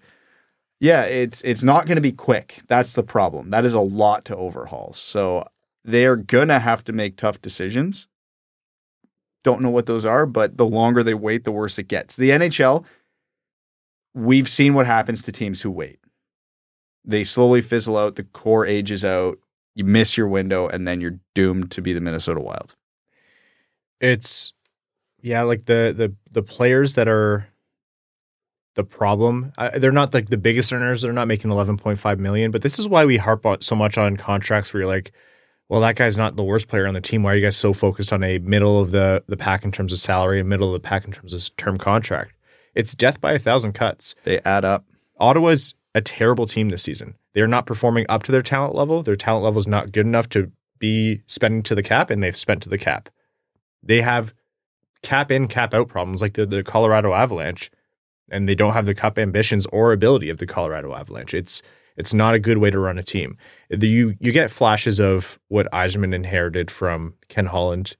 yeah, it's it's not going to be quick. That's the problem. That is a lot to overhaul. So they're gonna have to make tough decisions. Don't know what those are, but the longer they wait, the worse it gets. The NHL, we've seen what happens to teams who wait. They slowly fizzle out, the core ages out, you miss your window, and then you're doomed to be the Minnesota Wild. It's yeah, like the the the players that are the problem. they're not like the biggest earners. They're not making 11.5 million, but this is why we harp on so much on contracts where you're like, well, that guy's not the worst player on the team. Why are you guys so focused on a middle of the the pack in terms of salary and middle of the pack in terms of term contract? It's death by a thousand cuts. They add up. Ottawa's a terrible team this season. They're not performing up to their talent level. Their talent level is not good enough to be spending to the cap, and they've spent to the cap. They have cap in, cap out problems like the, the Colorado Avalanche, and they don't have the cup ambitions or ability of the Colorado Avalanche. It's it's not a good way to run a team. You you get flashes of what Yzerman inherited from Ken Holland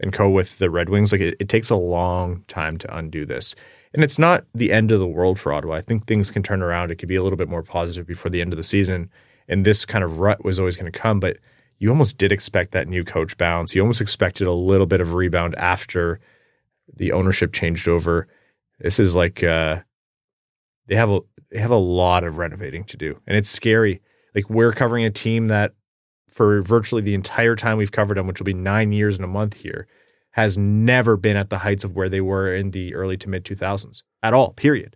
and co with the Red Wings. Like it, it takes a long time to undo this. And it's not the end of the world for Ottawa. I think things can turn around. It could be a little bit more positive before the end of the season. And this kind of rut was always going to come, but you almost did expect that new coach bounce. You almost expected a little bit of rebound after the ownership changed over. This is like uh, they have a they have a lot of renovating to do, and it's scary. Like we're covering a team that, for virtually the entire time we've covered them, which will be nine years and a month here, has never been at the heights of where they were in the early to mid two thousands at all. Period.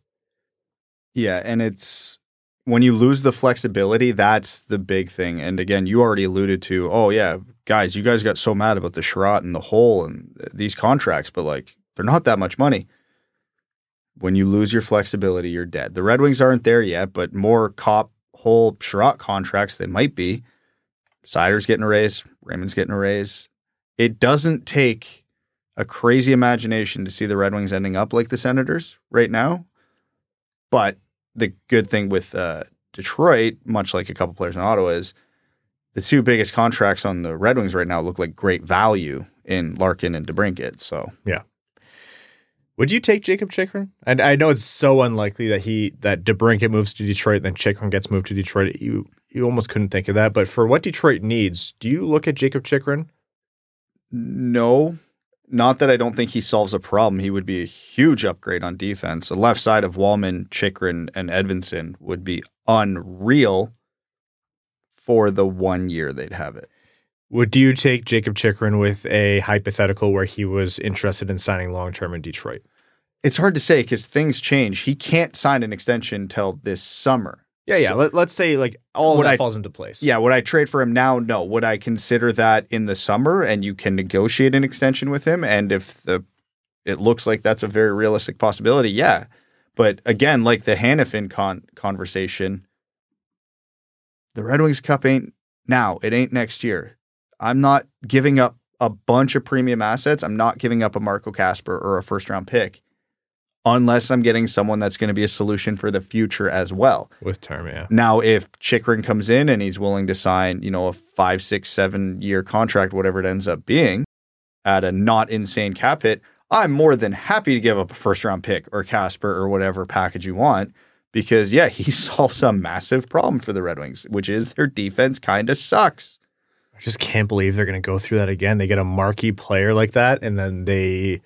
Yeah, and it's when you lose the flexibility, that's the big thing. And again, you already alluded to, oh yeah, guys, you guys got so mad about the Chiarot and the Holl and these contracts, but like they're not that much money. When you lose your flexibility, you're dead. The Red Wings aren't there yet, but more Copp Holl Chiarot contracts they might be. Seider's getting a raise, Raymond's getting a raise. It doesn't take a crazy imagination to see the Red Wings ending up like the Senators right now. But the good thing with uh, Detroit, much like a couple players in Ottawa, is the two biggest contracts on the Red Wings right now look like great value in Larkin and DeBrincat. So yeah, would you take Jakob Chychrun? And I know it's so unlikely that he that DeBrincat moves to Detroit, and then Chychrun gets moved to Detroit. You you almost couldn't think of that. But for what Detroit needs, do you look at Jakob Chychrun? No, not that I don't think he solves a problem. He would be a huge upgrade on defense. The left side of Walman, Chychrun, and Edvinsson would be unreal for the one year they'd have it. Would you take Jakob Chychrun with a hypothetical where he was interested in signing long term in Detroit? It's hard to say because things change. He can't sign an extension until this summer. Yeah, yeah. So, Let, us say like all that I, falls into place. Yeah. Would I trade for him now? No. Would I consider that in the summer and you can negotiate an extension with him? And if the it looks like that's a very realistic possibility, yeah. But again, like the Hanifin con- conversation, the Red Wings Cup ain't now. It ain't next year. I'm not giving up a bunch of premium assets. I'm not giving up a Marco Kasper or a first round pick unless I'm getting someone that's going to be a solution for the future as well. With term, yeah. Now, if Chychrun comes in and he's willing to sign, you know, a five, six, seven year contract, whatever it ends up being, at a not insane cap hit, I'm more than happy to give up a first round pick or Kasper or whatever package you want because yeah, he solves a massive problem for the Red Wings, which is their defense kind of sucks. I just can't believe they're going to go through that again. They get a marquee player like that, and then they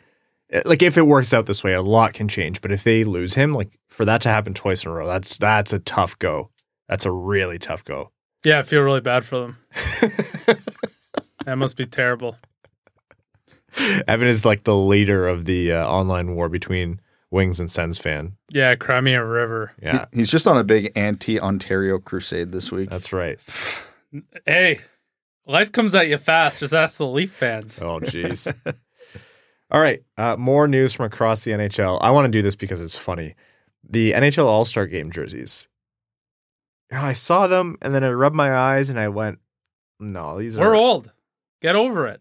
like if it works out this way, a lot can change. But if they lose him, like for that to happen twice in a row, that's that's a tough go. That's a really tough go. Yeah, I feel really bad for them. that must be terrible. Evan is like the leader of the uh, online war between Wings and Sens fan. Yeah, Crimea River. Yeah, He- he's just on a big anti-Ontario crusade this week. that's right. Hey, life comes at you fast. Just ask the Leaf fans. Oh, jeez. All right. Uh, more news from across the NHL. I want to do this because it's funny. The NHL All Star Game jerseys. You know, I saw them and then I rubbed my eyes and I went, "No, these are." We're old. Get over it.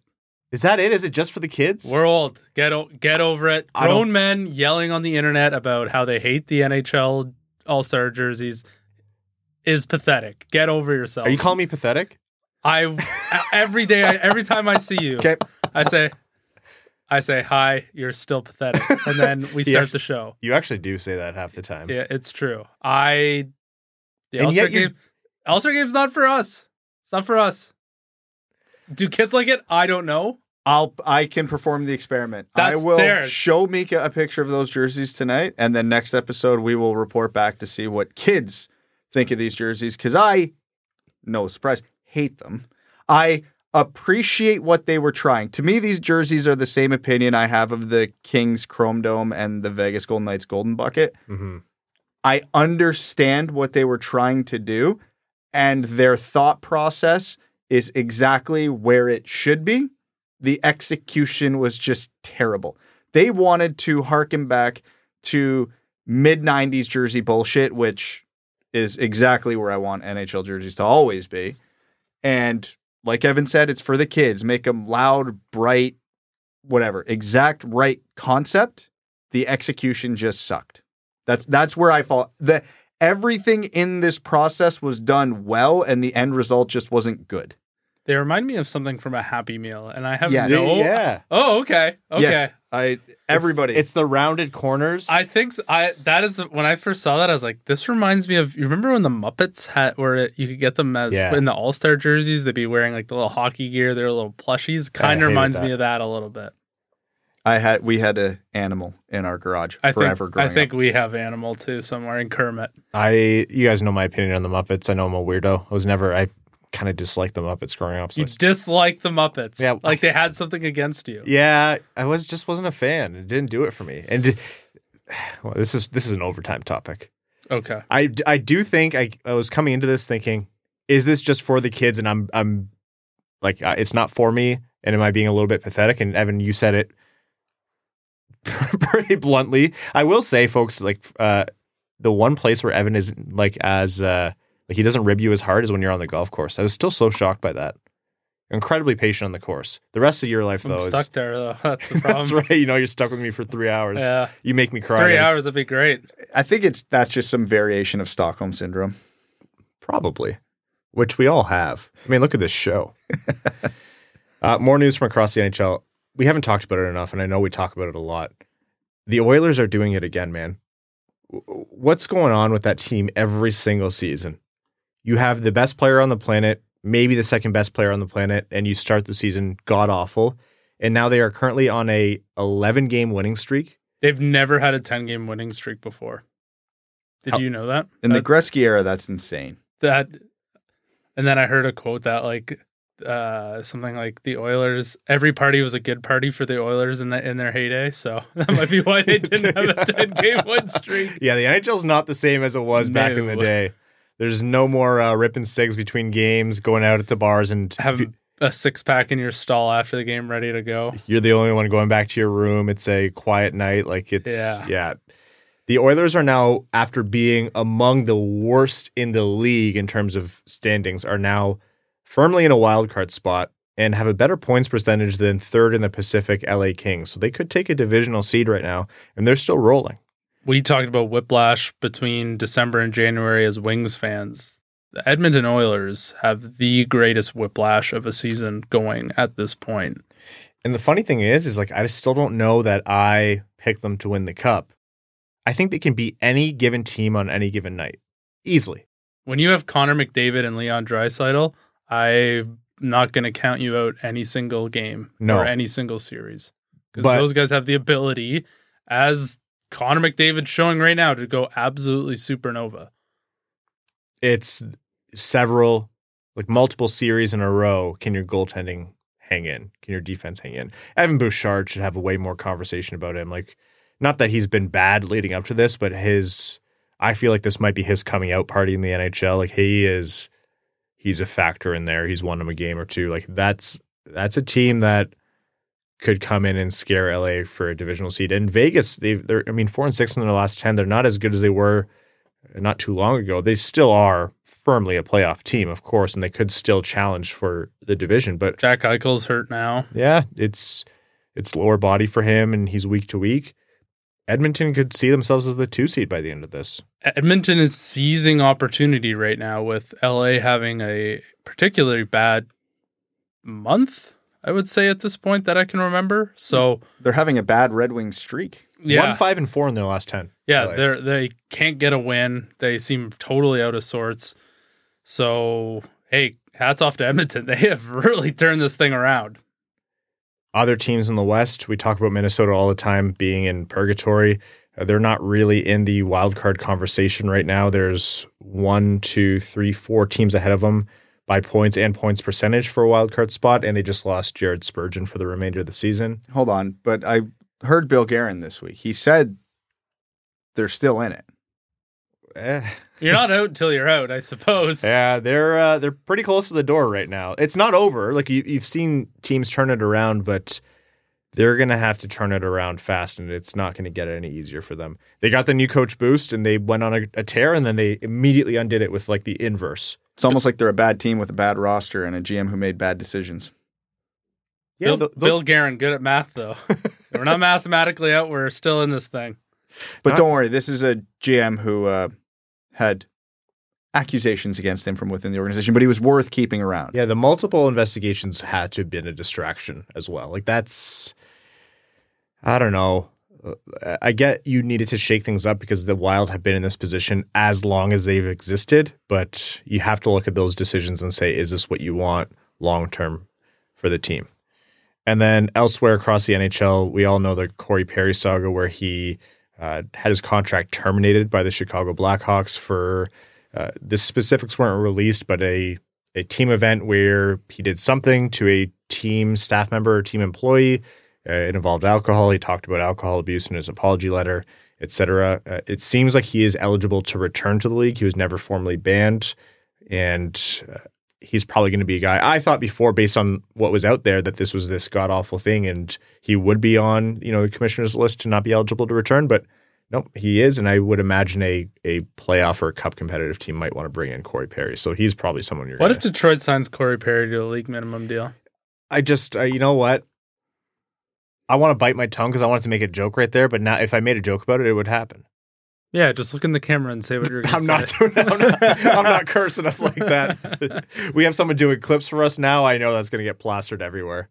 Is that it? Is it just for the kids? We're old. Get o- get over it. Grown men yelling on the internet about how they hate the NHL All Star jerseys is pathetic. Get over yourself. Are you calling me pathetic? I every day, I, every time I see you, Okay, I say, I say hi. You're still pathetic, and then we Yeah. start the show. You actually do say that half the time. Yeah, it's true. I the And All Star game. All Star game's not for us. It's not for us. Do kids like it? I don't know. I'll I can perform the experiment. That's I will there. show Mika a picture of those jerseys tonight, and then next episode we will report back to see what kids think of these jerseys. Because I, no surprise, hate them. I appreciate what they were trying. To me, these jerseys are the same opinion I have of the Kings Chrome Dome and the Vegas Golden Knights Golden Bucket. hmm I understand what they were trying to do, and their thought process is exactly where it should be. The execution was just terrible. They wanted to harken back to mid 90s jersey bullshit, which is exactly where I want NHL jerseys to always be. And like Evan said, it's for the kids. Make them loud, bright, whatever. Exact right concept. The execution just sucked. That's that's where I fall. The everything in this process was done well, and the end result just wasn't good. They remind me of something from a Happy Meal, and I have Yes. no. Yeah. Oh, okay. Okay. Yes, I everybody. It's, it's the rounded corners. I think so. I that is when I first saw that I was like, this reminds me of you remember when the Muppets had where it, you could get them as Yeah. in the All Star jerseys they'd be wearing like the little hockey gear, their little plushies. Kinda Kind of hated reminds that. me of that a little bit. I had we had an animal in our garage I forever. think growing I think up. we have animal too somewhere in Kermit. I, you guys know my opinion on the Muppets. I know I'm a weirdo. I was never. I kind of disliked the Muppets growing up. So You I dislike the Muppets, Yeah. like they had something against you. Yeah, I was just wasn't a fan. It didn't do it for me. And well, this is this is an overtime topic. Okay, I, I do think I, I was coming into this thinking, is this just for the kids? And I'm I'm like uh, it's not for me. And am I being a little bit pathetic? And Evan, you said it pretty bluntly. I will say, folks, like uh, the one place where Evan is like as uh, like he doesn't rib you as hard as when you're on the golf course. I was still so shocked by that. Incredibly patient on the course. The rest of your life, I'm though, is stuck there though. That's the problem. that's right. You know, you're stuck with me for three hours. Yeah, You make me cry. three and it's- hours would be great. I think it's that's just some variation of Stockholm syndrome. Probably, which we all have. I mean, look at this show. uh, more news from across the NHL. We haven't talked about it enough, and I know we talk about it a lot. The Oilers are doing it again, man. W- What's going on with that team every single season? You have the best player on the planet, maybe the second best player on the planet, and you start the season god awful. And now they are currently on a 11 game winning streak. They've never had a ten game winning streak before. Did How- you know that? In the Gretzky era, that's insane. that and then I heard a quote that like uh something like the Oilers every party was a good party for the Oilers in the in their heyday. So that might be why they didn't have a 10 game win streak. Yeah, the NHL's not the same as it was back in the day. There's no more uh, ripping cigs between games, going out at the bars, and Have a six pack in your stall after the game ready to go. you're the only one going back to your room. It's a quiet night. Like it's Yeah. yeah. The Oilers are now, after being among the worst in the league in terms of standings, are now firmly in a wild card spot and have a better points percentage than third in the Pacific LA Kings. So they could take a divisional seed right now, and they're still rolling. We talked about whiplash between December and January as Wings fans. The Edmonton Oilers have the greatest whiplash of a season going at this point. And the funny thing is, is like I still don't know that I picked them to win the cup. I think they can beat any given team on any given night easily. When you have Connor McDavid and Leon Draisaitl, I'm not going to count you out any single game No. or any single series because those guys have the ability, as Connor McDavid's showing right now, to go absolutely supernova. It's several, like multiple series in a row. Can your goaltending hang in? Can your defense hang in? Evan Bouchard should have a way more conversation about him. Like, not that he's been bad leading up to this, but his, I feel like this might be his coming out party in the NHL. Like, he is, he's a factor in there. He's won him a game or two. Like, that's, that's a team that could come in and scare LA for a divisional seed. And Vegas, they've, they're, I mean, four and six in their last 10. They're not as good as they were not too long ago. They still are firmly a playoff team, of course, and they could still challenge for the division. But Jack Eichel's hurt now. yeah, it's it's lower body for him, and he's week to week. Edmonton could see themselves as the two seed by the end of this. Edmonton is seizing opportunity right now with LA having a particularly bad month, I would say at this point that I can remember. So, They're having a bad Red Wings streak. yeah. One five and four in their last ten. Yeah, LA. they're they can't get a win. They seem totally out of sorts. So hey, hats off to Edmonton. They have really turned this thing around. Other teams in the West, we talk about Minnesota all the time being in purgatory. Uh, They're not really in the wild card conversation right now. There's one, two, three, four teams ahead of them by points and points percentage for a wild card spot, and they just lost Jared Spurgeon for the remainder of the season. Hold on, but I heard Bill Guerin this week. He said they're still in it. Eh, You're not out until you're out, I suppose. yeah, they're uh, they're pretty close to the door right now. It's not over. Like you, you've seen teams turn it around, but they're gonna have to turn it around fast, and it's not gonna get any easier for them. They got the new coach boost, and they went on a, a tear, and then they immediately undid it with like the inverse. It's almost like they're a bad team with a bad roster and a GM who made bad decisions. Bill, th- those- Bill Guerin, good at math though. we're not mathematically out. We're still in this thing. But Not- don't worry, this is a GM who uh, had accusations against him from within the organization, but he was worth keeping around. Yeah, the multiple investigations had to have been a distraction as well. Like that's, I don't know. I get you needed to shake things up because the Wild have been in this position as long as they've existed, but you have to look at those decisions and say, is this what you want long term for the team? And then elsewhere across the NHL, we all know the Corey Perry saga where he uh, had his contract terminated by the Chicago Blackhawks for uh, the specifics weren't released, but a a team event where he did something to a team staff member or team employee. Uh, it involved alcohol. He talked about alcohol abuse in his apology letter, etc. Uh, it seems like he is eligible to return to the league. He was never formally banned, and uh, he's probably going to be a guy. I thought before, based on what was out there, that this was this god awful thing, and he would be on you know the commissioner's list to not be eligible to return, but. Nope, he is, and I would imagine a a playoff or a cup competitive team might want to bring in Corey Perry. So he's probably someone you're. What gonna, if Detroit signs Corey Perry to a league minimum deal? I just, uh, you know what? I want to bite my tongue because I wanted to make a joke right there, but now if I made a joke about it, it would happen. Yeah, just look in the camera and say what you're I'm say. not doing. I'm not, I'm not cursing us like that. we have someone doing clips for us now. I know that's going to get plastered everywhere.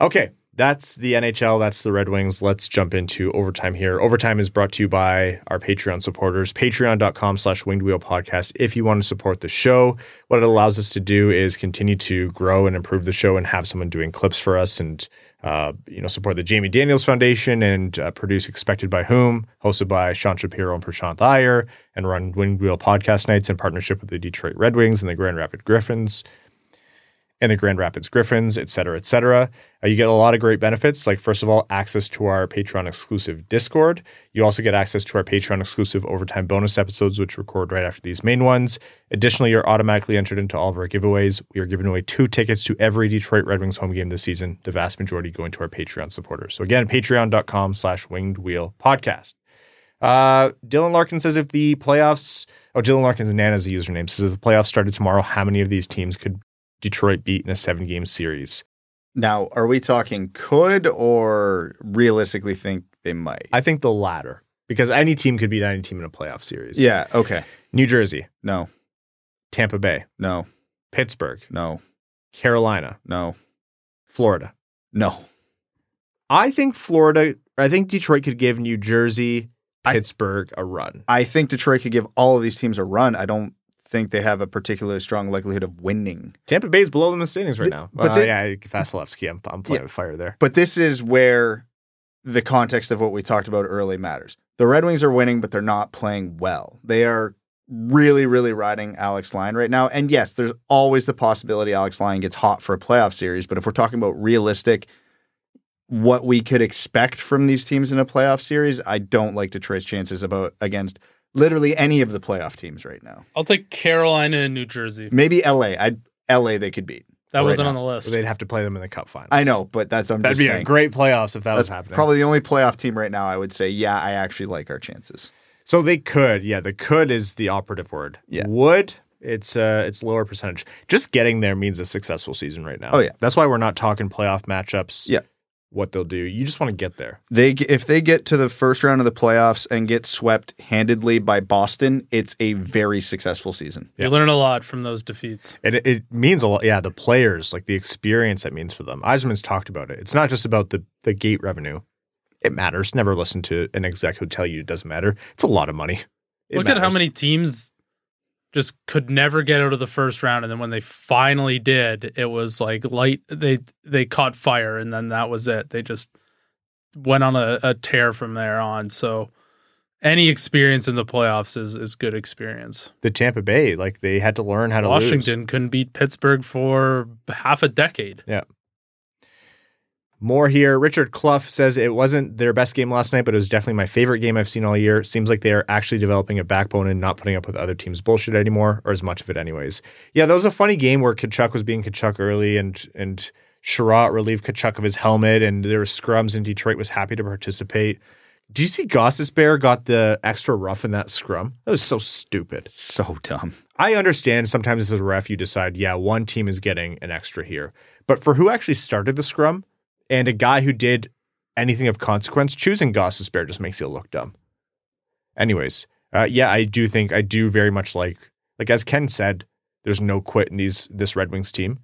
Okay, that's the NHL. That's the Red Wings. Let's jump into overtime here. Overtime is brought to you by our Patreon supporters. Patreon.com slash winged wheel podcast. If you want to support the show, what it allows us to do is continue to grow and improve the show and have someone doing clips for us and uh, you know, support the Jamie Daniels Foundation and uh, produce Expected by Whom, hosted by Sean Shapiro and Prashant Iyer, and run Winged Wheel podcast nights in partnership with the Detroit Red Wings and the Grand Rapids Griffins and the Grand Rapids Griffins, et cetera, et cetera. Uh, you get a lot of great benefits. Like, first of all, access to our Patreon exclusive Discord. You also get access to our Patreon exclusive overtime bonus episodes, which record right after these main ones. Additionally, you're automatically entered into all of our giveaways. We are giving away two tickets to every Detroit Red Wings home game this season, the vast majority going to our Patreon supporters. So, again, patreon.com slash winged wheel podcast. Uh, Dylan Larkin says if the playoffs, oh, Dylan Larkin's Nana's a username, says if the playoffs started tomorrow, how many of these teams could Detroit beat in a seven game series? Now, are we talking could or realistically think they might? I think the latter because any team could beat any team in a playoff series. yeah, okay. New Jersey, No, Tampa Bay, no, Pittsburgh, no, Carolina, no, Florida. no. I think Florida, I think Detroit could give New Jersey Pittsburgh a run. I think Detroit could give all of these teams a run. I don't think they have a particularly strong likelihood of winning. Tampa Bay's below them in the standings right Th- now. but But they- yeah, Vasilevskiy, I'm, I'm playing Yeah. with fire there. But this is where the context of what we talked about early matters. The Red Wings are winning, but they're not playing well. They are really, really riding Alex Lyon right now. And yes, there's always the possibility Alex Lyon gets hot for a playoff series. But if we're talking about realistic, what we could expect from these teams in a playoff series, I don't like Detroit's chances about against literally any of the playoff teams right now. I'll take Carolina and New Jersey. Maybe LA. I LA they could beat. That right wasn't now. on the list. So they'd have to play them in the Cup finals. I know, but that's I'm That'd just be saying. a great playoffs if that was happening. probably the only playoff team right now I would say, yeah, I actually like our chances. So they could, yeah. The could is the operative word. Yeah. Would it's uh it's lower percentage. Just getting there means a successful season right now. Oh, yeah. That's why we're not talking playoff matchups. Yeah. What they'll do. You just want to get there. They if they get to the first round of the playoffs and get swept handedly by Boston, it's a very successful season. You learn a lot from those defeats. And it, it means a lot. Yeah, the players, like the experience that means for them. Yzerman's talked about it. It's not just about the the gate revenue. It matters. Never listen to an exec who tell you it doesn't matter. It's a lot of money. It Look at how many teams just could never get out of the first round, and then when they finally did, it was like light. They they caught fire, and then that was it. They just went on a, a tear from there on. So any experience in the playoffs is is good experience. the Tampa Bay, like they had to learn how to lose. Washington couldn't beat Pittsburgh for half a decade. More here. Richard Clough says it wasn't their best game last night, but it was definitely my favorite game I've seen all year. Seems like they are actually developing a backbone and not putting up with other teams' bullshit anymore, or as much of it, anyways. Yeah, that was a funny game where Tkachuk was being Tkachuk early, and and Sherratt relieved Tkachuk of his helmet, and there were scrums, and Detroit was happy to participate. Do you see Gostisbehere got the extra rough in that scrum? That was so stupid. So dumb. I understand sometimes as a ref you decide, yeah, one team is getting an extra here. But for who actually started the scrum and a guy who did anything of consequence, choosing Gostisbehere just makes you look dumb. Anyways, uh, yeah, I do think I do very much like like as Ken said, there's no quit in these this Red Wings team.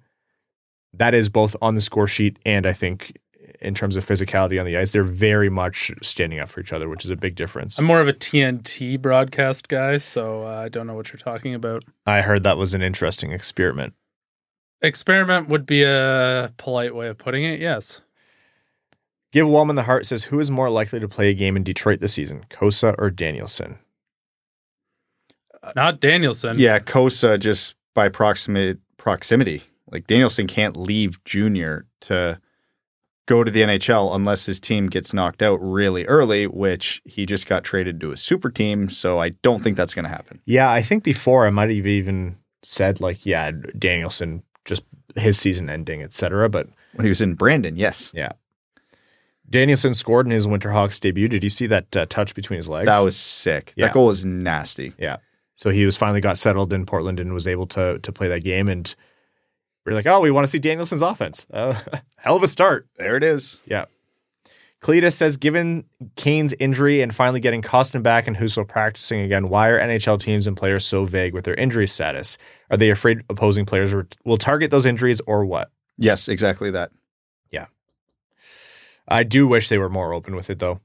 That is both on the score sheet and I think in terms of physicality on the ice, they're very much standing up for each other, which is a big difference. I'm more of a TNT broadcast guy, so uh, I don't know what you're talking about. I heard that was an interesting experiment. Experiment would be a polite way of putting it. Yes. Give Walman the Heart says, Who is more likely to play a game in Detroit this season, Cossa or Danielson? Not Danielson. Yeah, Cossa just by proximate proximity. Like Danielson can't leave Junior to go to the NHL unless his team gets knocked out really early, which he just got traded to a super team. So I don't think that's going to happen. Yeah, I think before I might have even said, like, yeah, Danielson, just his season ending, etc. But When he was in Brandon, yes, yeah. Danielson scored in his Winterhawks debut. Did you see that uh, touch between his legs? that was sick. Yeah. That goal was nasty. Yeah. So he was finally got settled in Portland and was able to to play that game. And we're like, oh, we want to see Danielson's offense. Uh, hell of a start. There it is. Yeah. Cletus says, given Kane's injury and finally getting Kostin back and Husso practicing again, why are NHL teams and players so vague with their injury status? Are they afraid opposing players will target those injuries or what? Yes, exactly that. I do wish they were more open with it though,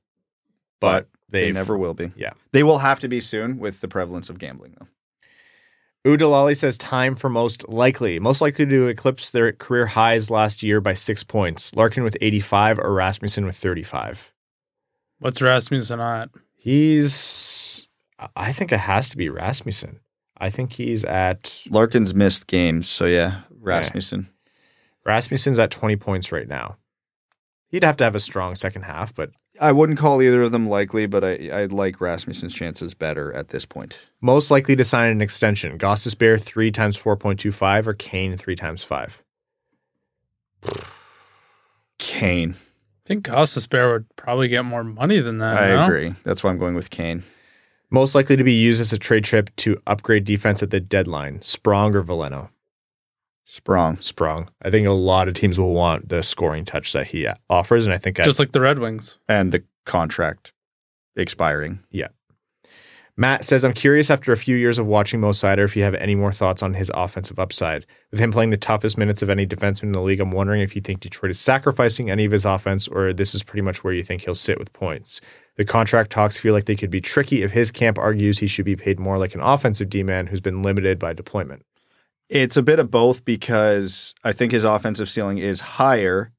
but, They they've never will be. Yeah. They will have to be soon with the prevalence of gambling, though. Udalali says time for most likely, most likely to eclipse their career highs last year by six points. Larkin with 85 or Rasmussen with 35. What's Rasmussen at? He's, I think it has to be Rasmussen. I think he's at, Larkin's missed games, so yeah, Rasmussen. Rasmussen's at 20 points right now. He'd have to have a strong second half, but I wouldn't call either of them likely, but I, I like Rasmussen's chances better at this point. most likely to sign an extension. Gostisbehere 3 times 4.25 or Kane 3 times 5. Kane. I think Gostisbehere would probably get more money than that. I no? agree. That's why I'm going with Kane. Most likely to be used as a trade chip to upgrade defense at the deadline. Sprong or Veleno? Sprong. Sprong. I think a lot of teams will want the scoring touch that he offers, and I think at Just like the Red Wings. And the contract expiring. Yeah. Matt says, I'm curious after a few years of watching Mo Seider if you have any more thoughts on his offensive upside. With him playing the toughest minutes of any defenseman in the league, I'm wondering if you think Detroit is sacrificing any of his offense or this is pretty much where you think he'll sit with points. The contract talks feel like they could be tricky if his camp argues he should be paid more like an offensive D man who's been limited by deployment. It's a bit of both because I think his offensive ceiling is higher,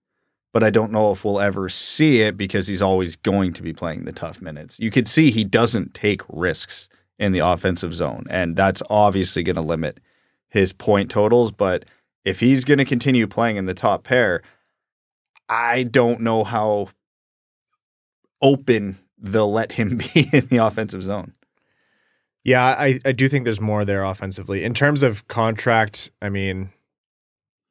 but I don't know if we'll ever see it because he's always going to be playing the tough minutes. You could see he doesn't take risks in the offensive zone, and that's obviously going to limit his point totals. But if he's going to continue playing in the top pair, I don't know how open they'll let him be in the offensive zone. Yeah, I, I do think there's more there offensively. In terms of contract, I mean,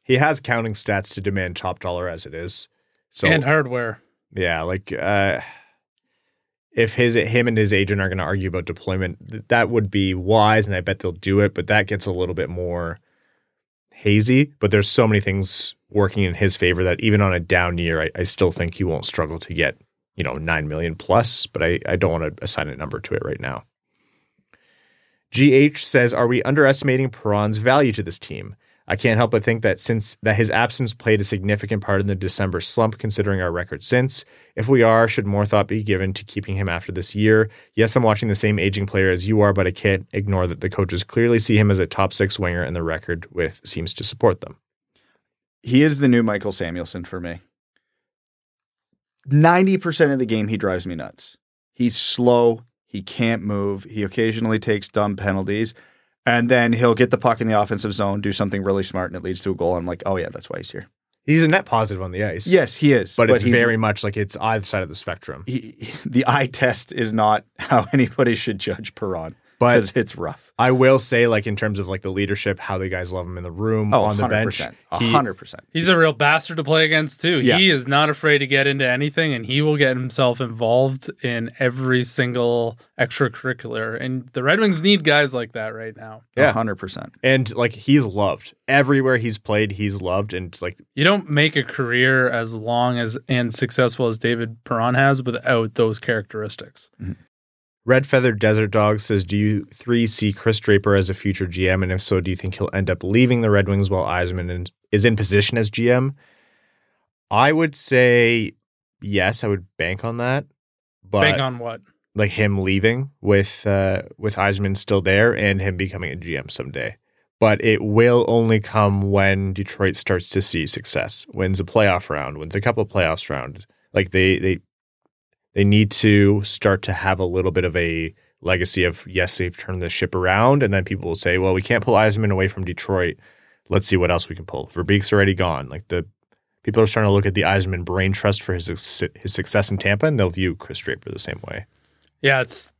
he has counting stats to demand top dollar as it is. So and hardware. yeah, like uh, if his him and his agent are going to argue about deployment, th- that would be wise, and I bet they'll do it. But that gets a little bit more hazy. But there's so many things working in his favor that even on a down year, I, I still think he won't struggle to get you know nine million plus. But I I don't want to assign a number to it right now. GH says, "Are we underestimating Perron's value to this team? I can't help but think that since that his absence played a significant part in the December slump, considering our record since. If we are, should more thought be given to keeping him after this year? Yes, I'm watching the same aging player as you are, but I can't ignore that the coaches clearly see him as a top six winger, and the record with seems to support them. He is the new Mikael Samuelsson for me. 90% of the game, he drives me nuts. He's slow. He can't move. He occasionally takes dumb penalties. And then he'll get the puck in the offensive zone, do something really smart, and it leads to a goal. I'm like, oh, yeah, that's why he's here. He's a net positive on the ice. Yes, he is. but, it's he- very much like it's either side of the spectrum. He, the eye test is not how anybody should judge Perron But it's rough. I will say, like in terms of like the leadership, how the guys love him in the room, Oh, on the 100%. bench, he- 100%. He's a real bastard to play against too. Yeah. He is not afraid to get into anything, and he will get himself involved in every single extracurricular. And the Red Wings need guys like that right now. Yeah. 100%. and like he's loved everywhere he's played. He's loved, and like You don't make a career as long as and successful as David Perron has without those characteristics. Red Feathered Desert Dog says, Do you three see Chris Draper as a future GM? And if so, do you think he'll end up leaving the Red Wings while Yzerman is in position as GM? I would say yes, I would bank on that. But Bank on what? like him leaving with uh with Yzerman still there and him becoming a GM someday. But it will only come when Detroit starts to see success, wins a playoff round, wins a couple of playoffs round. Like they they they need to start to have a little bit of a legacy of yes, they've turned the ship around, and then people will say, well, we can't pull Yzerman away from Detroit. Let's see what else we can pull. Verbeek's already gone. Like the people are starting to look at the Yzerman brain trust for his his success in Tampa, and they'll view Chris Draper the same way. Yeah, it's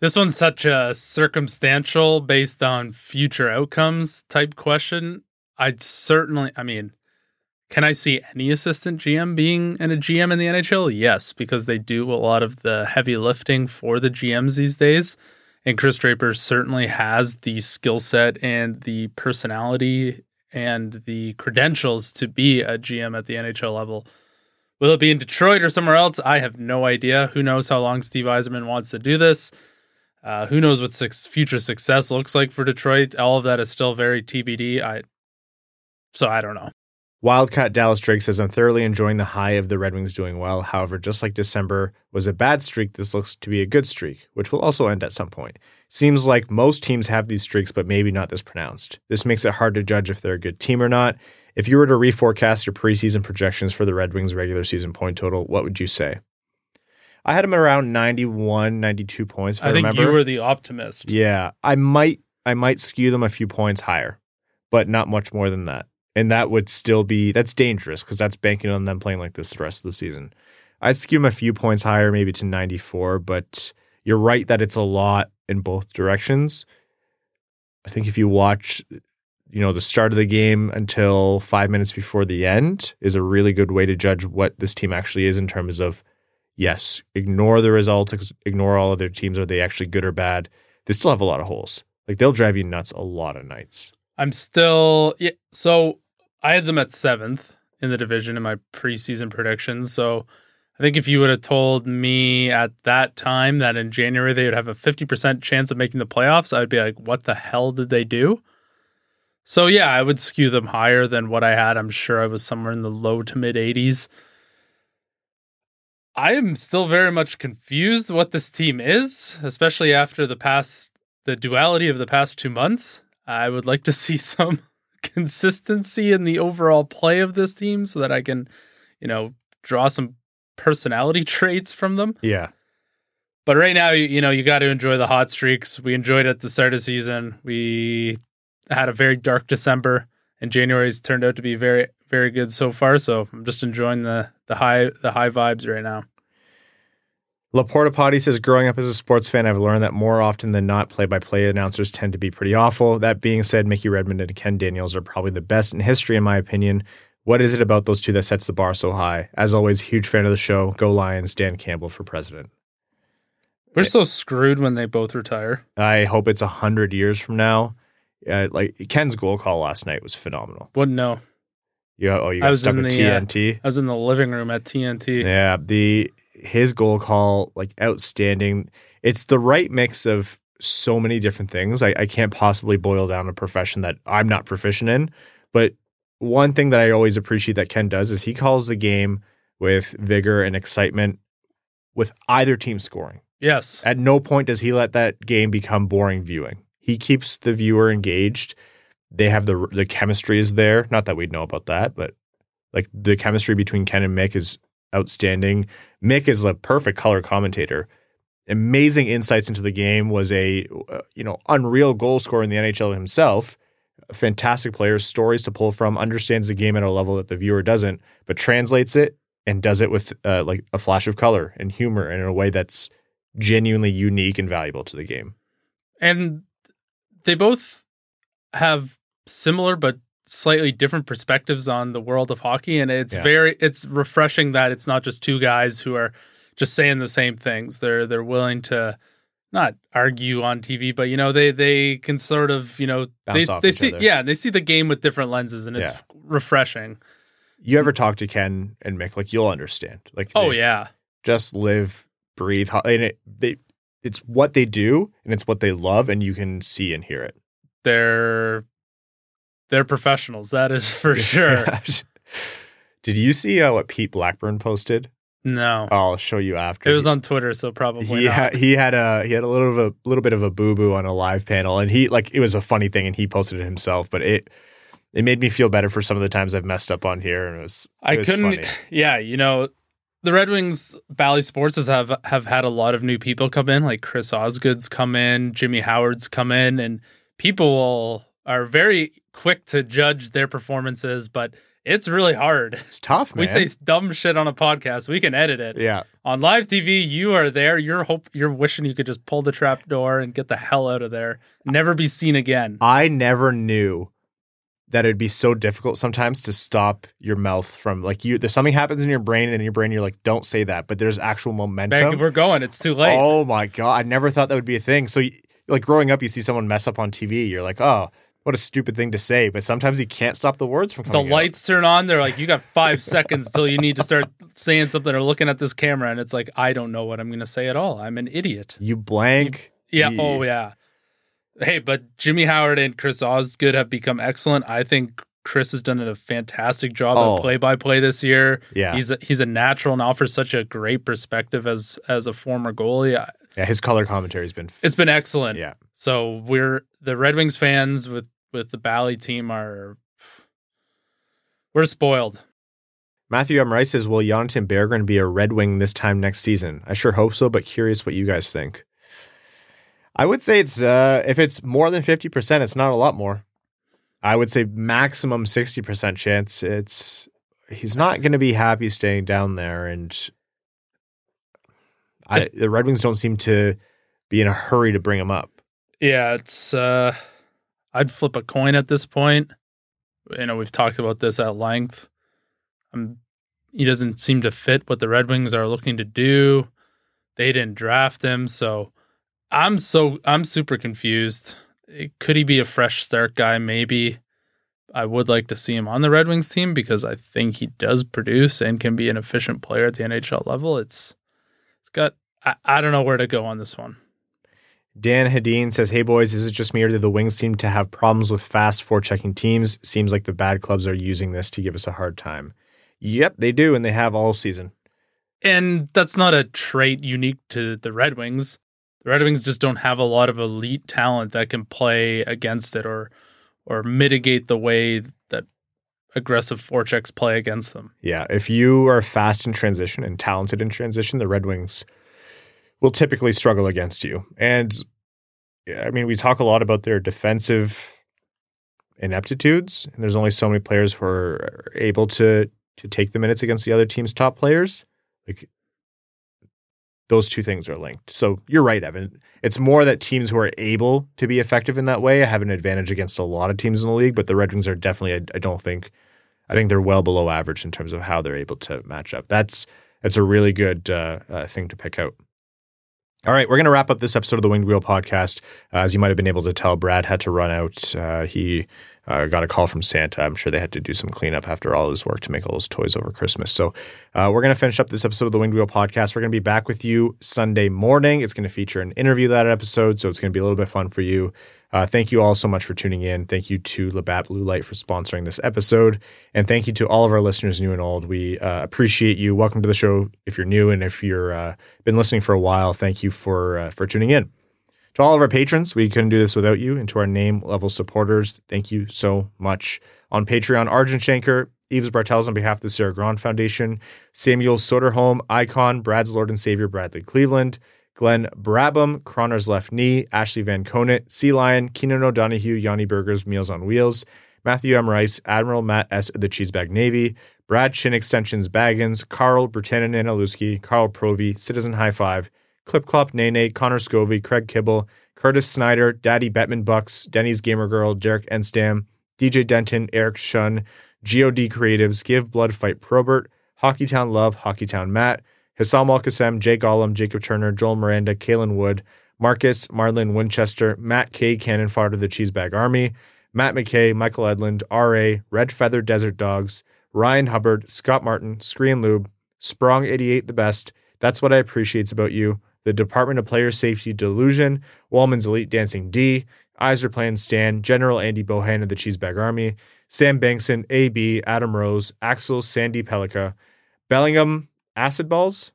this one's such a circumstantial based on future outcomes type question. I'd certainly I mean, can I see any assistant GM being in a GM in the NHL? Yes, because they do a lot of the heavy lifting for the GMs these days. And Chris Draper certainly has the skill set and the personality and the credentials to be a GM at the NHL level. Will it be in Detroit or somewhere else? I have no idea. Who knows how long Steve Yzerman wants to do this? Uh, who knows what future success looks like for Detroit? All of that is still very TBD. I so I don't know. Wildcat Dallas Drake says, I'm thoroughly enjoying the high of the Red Wings doing well. However, just like December was a bad streak, this looks to be a good streak, which will also end at some point. Seems like most teams have these streaks, but maybe not this pronounced. This makes it hard to judge if they're a good team or not. If you were to reforecast your preseason projections for the Red Wings regular season point total, what would you say? I had them around 91, 92 points, if I, I, think remember. you were the optimist. Yeah, I might I might skew them a few points higher, but not much more than that. And that would still be that's dangerous because that's banking on them playing like this the rest of the season. I'd skew them a few points higher, maybe to 94, but you're right that it's a lot in both directions. I think if you watch you know the start of the game until 5 minutes before the end is a really good way to judge what this team actually is in terms of yes, ignore the results, ignore all of their teams. Are they actually good or bad? They still have a lot of holes. Like they'll drive you nuts a lot of nights. I'm still yeah, so I had them at seventh in the division in my preseason predictions. So I think if you would have told me at that time that in January they would have a 50% chance of making the playoffs, I would be like, what the hell did they do? So, yeah, I would skew them higher than what I had. I'm sure I was somewhere in the low to mid 80s. I am still very much confused what this team is, especially after the past, the duality of the past two months. I would like to see some consistency in the overall play of this team so that I can, you know, draw some personality traits from them. Yeah. But right now, you, you know, you got to enjoy the hot streaks. We enjoyed it at the start of season. We had a very dark December, and January's turned out to be very, very good so far. So I'm just enjoying the the high the high vibes right now. Laporta Potty says, growing up as a sports fan, I've learned that more often than not, play by play announcers tend to be pretty awful. That being said, Mickey Redmond and Ken Daniels are probably the best in history, in my opinion. What is it about those two that sets the bar so high? As always, huge fan of the show. Go Lions, Dan Campbell for president. We're so screwed when they both retire. I hope it's a hundred years from now. Uh, like Ken's goal call last night was phenomenal. Wouldn't know. You, oh, you I got was stuck in with the, uh, TNT. I was in the living room at TNT. Yeah, the his goal call like outstanding. It's the right mix of so many different things. I, I can't possibly boil down a profession that I'm not proficient in. But one thing that I always appreciate that Ken does is he calls the game with vigor and excitement with either team scoring. Yes. At no point does he let that game become boring viewing. He keeps the viewer engaged. They have the the chemistry is there. Not that we'd know about that, but like the chemistry between Ken and Mick is outstanding. Mick is a perfect color commentator. Amazing insights into the game. Was a uh, you know unreal goal scorer in the NHL himself. Fantastic player, stories to pull from. Understands the game at a level that the viewer doesn't, but translates it and does it with uh, like a flash of color and humor and in a way that's genuinely unique and valuable to the game. and they both have similar but slightly different perspectives on the world of hockey and it's Yeah. very it's refreshing that it's not just two guys who are just saying the same things they're they're willing to not argue on TV but you know they they can sort of you know Bounce they they see other. yeah they see the game with different lenses and it's Yeah. refreshing You ever talk to Ken and Mick? Like you'll understand. Like oh yeah just live, breathe, and it they it's what they do and it's what they love, and you can see and hear it. they're they're professionals that is for sure Did you see uh, what Pete Blackburn posted? no I'll show you after. it was on Twitter so probably He not. had, he had a he had a little of a little bit of a boo boo on a live panel, and he like it was a funny thing, and he posted it himself. But it it made me feel better for some of the times I've messed up on here, and it was it I was couldn't. funny. Yeah, you know, the Red Wings Bally Sports has have have had a lot of new people come in, like Chris Osgood's come in, Jimmy Howard's come in, and people are very quick to judge their performances, but it's really hard. It's tough, man. We say dumb shit on a podcast, we can edit it. yeah. On live TV, you are there. You're hope you're wishing you could just pull the trap door and get the hell out of there, never be seen again. I never knew that it'd be so difficult sometimes to stop your mouth from like you. There's something happens in your brain, and in your brain you're like, "Don't say that," but there's actual momentum. Bang, we're going. It's too late. Oh my god! I never thought that would be a thing. So, like growing up, you see someone mess up on TV, you're like, "Oh, what a stupid thing to say." But sometimes you can't stop the words from the coming. out. lights turn on. They're like, you got five seconds till you need to start saying something or looking at this camera. And it's like, I don't know what I'm going to say at all. I'm an idiot. You blank. Yeah. You- Oh, yeah. Hey, but Jimmy Howard and Chris Osgood have become excellent. I think Chris has done a fantastic job Oh. at play by play this year. Yeah. He's a, he's a natural and offers such a great perspective as as a former goalie. I- Yeah, his color commentary's been. F- It's been excellent. yeah. So we're the Red Wings fans with with the Bally team are we're spoiled. Matthew M. Rice says, "Will Jonatan Berggren be a Red Wing this time next season?" I sure hope so, but curious what you guys think. I would say it's uh, if it's more than fifty percent, it's not a lot more. I would say maximum sixty percent chance. It's he's not going to be happy staying down there, and I, the Red Wings don't seem to be in a hurry to bring him up. Yeah, it's uh I'd flip a coin at this point. You know, we've talked about this at length. Um he doesn't seem to fit what the Red Wings are looking to do. They didn't draft him, so I'm so I'm super confused. Could he be a fresh start guy? Maybe. I would like to see him on the Red Wings team because I think he does produce and can be an efficient player at the NHL level. It's it's got I, I don't know where to go on this one. Dan Hedin says, Hey boys, is it just me or do the Wings seem to have problems with fast forechecking teams? Seems like the bad clubs are using this to give us a hard time. Yep, they do, and they have all season. And that's not a trait unique to the Red Wings. The Red Wings just don't have a lot of elite talent that can play against it or or mitigate the way that aggressive forechecks play against them. Yeah, if you are fast in transition and talented in transition, the Red Wings will typically struggle against you. And I mean, we talk a lot about their defensive ineptitudes, and there's only so many players who are able to to take the minutes against the other team's top players. Like those two things are linked. So you're right, Evan. It's more that teams who are able to be effective in that way have an advantage against a lot of teams in the league, but the Red Wings are definitely I, don't think I think they're well below average in terms of how they're able to match up. That's that's a really good uh, uh, thing to pick out. All right, we're going to wrap up this episode of the Winged Wheel podcast. Uh, as you might have been able to tell, Brad had to run out. Uh, he uh, got a call from Santa. I'm sure they had to do some cleanup after all his work to make all those toys over Christmas. So uh, we're going to finish up this episode of the Winged Wheel podcast. We're going to be back with you Sunday morning. It's going to feature an interview that episode, so it's going to be a little bit fun for you. Uh, thank you all so much for tuning in. Thank you to Labatt Blue Light for sponsoring this episode. And thank you to all of our listeners, new and old. We uh, appreciate you. Welcome to the show if you're new and if you've uh, been listening for a while. Thank you for uh, for tuning in. To all of our patrons, we couldn't do this without you. And to our name level supporters, thank you so much. On Patreon, Arjun Shanker, Eves Bartels on behalf of the Sarah Grand Foundation, Samuel Soderholm, Icon, Brad's Lord and Savior Bradley Cleveland, Glenn Brabham, Croner's Left Knee, Ashley Van Conant, Sea Lion, Keenan O'Donohue, Yanni Burgers, Meals on Wheels, Matthew M. Rice, Admiral Matt S. of the Cheesebag Navy, Brad Chin Extensions Baggins, Carl Bertanen Analuski, Carl Provy, Citizen High Five, Clip Clop Nene, Connor Scovey, Craig Kibble, Curtis Snyder, Daddy Bettman Bucks, Denny's Gamer Girl, Derek Enstam, DJ Denton, Eric Shun, GOD Creatives, Give Blood Fight Probert, Hockeytown Love, Hockeytown Matt, Hassam Al Qassem, Jay Gollum, Jacob Turner, Joel Miranda, Kalen Wood, Marcus, Marlon Winchester, Matt K. Cannon Fodder, the Cheesebag Army, Matt McKay, Michael Edlund, R.A., Red Feather Desert Dogs, Ryan Hubbard, Scott Martin, Screen Lube, Sprong 88 the best. That's what I appreciate about you. The Department of Player Safety Delusion, Walman's Elite Dancing D, Iser Plan Stan, General Andy Bohan of the Cheesebag Army, Sam Bankson, AB, Adam Rose, Axel Sandy Pelika, Bellingham, Acid Balls,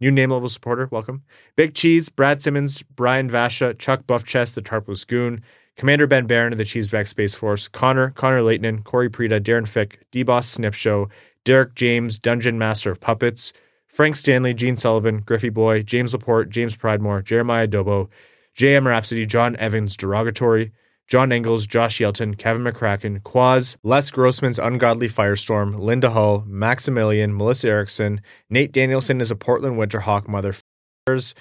new name level supporter, welcome. Big Cheese, Brad Simmons, Brian Vasha, Chuck Buffchest, the Tarpless Goon, Commander Ben Barron of the Cheeseback Space Force, Connor, Connor Leighton, Corey Prida, Darren Fick, D-Boss Snip Show, Derek James, Dungeon Master of Puppets, Frank Stanley, Gene Sullivan, Griffey Boy, James Laporte, James Pridemore, Jeremiah Dobo, J.M. Rhapsody, John Evans, Derogatory, John Engels, Josh Yelton, Kevin McCracken, Quaz, Les Grossman's Ungodly Firestorm, Linda Hull, Maximilian, Melissa Erickson, Nate Danielson is a Portland Winterhawk motherfuckers,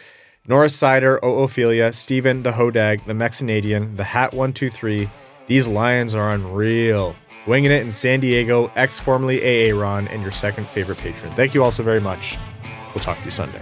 Norris Seider, Ophelia, Steven, the Hodag, the Mexinadian, the Hat 123. These Lions are unreal. Winging it in San Diego, ex formerly AA Ron, and your second favorite patron. Thank you all so very much. We'll talk to you Sunday.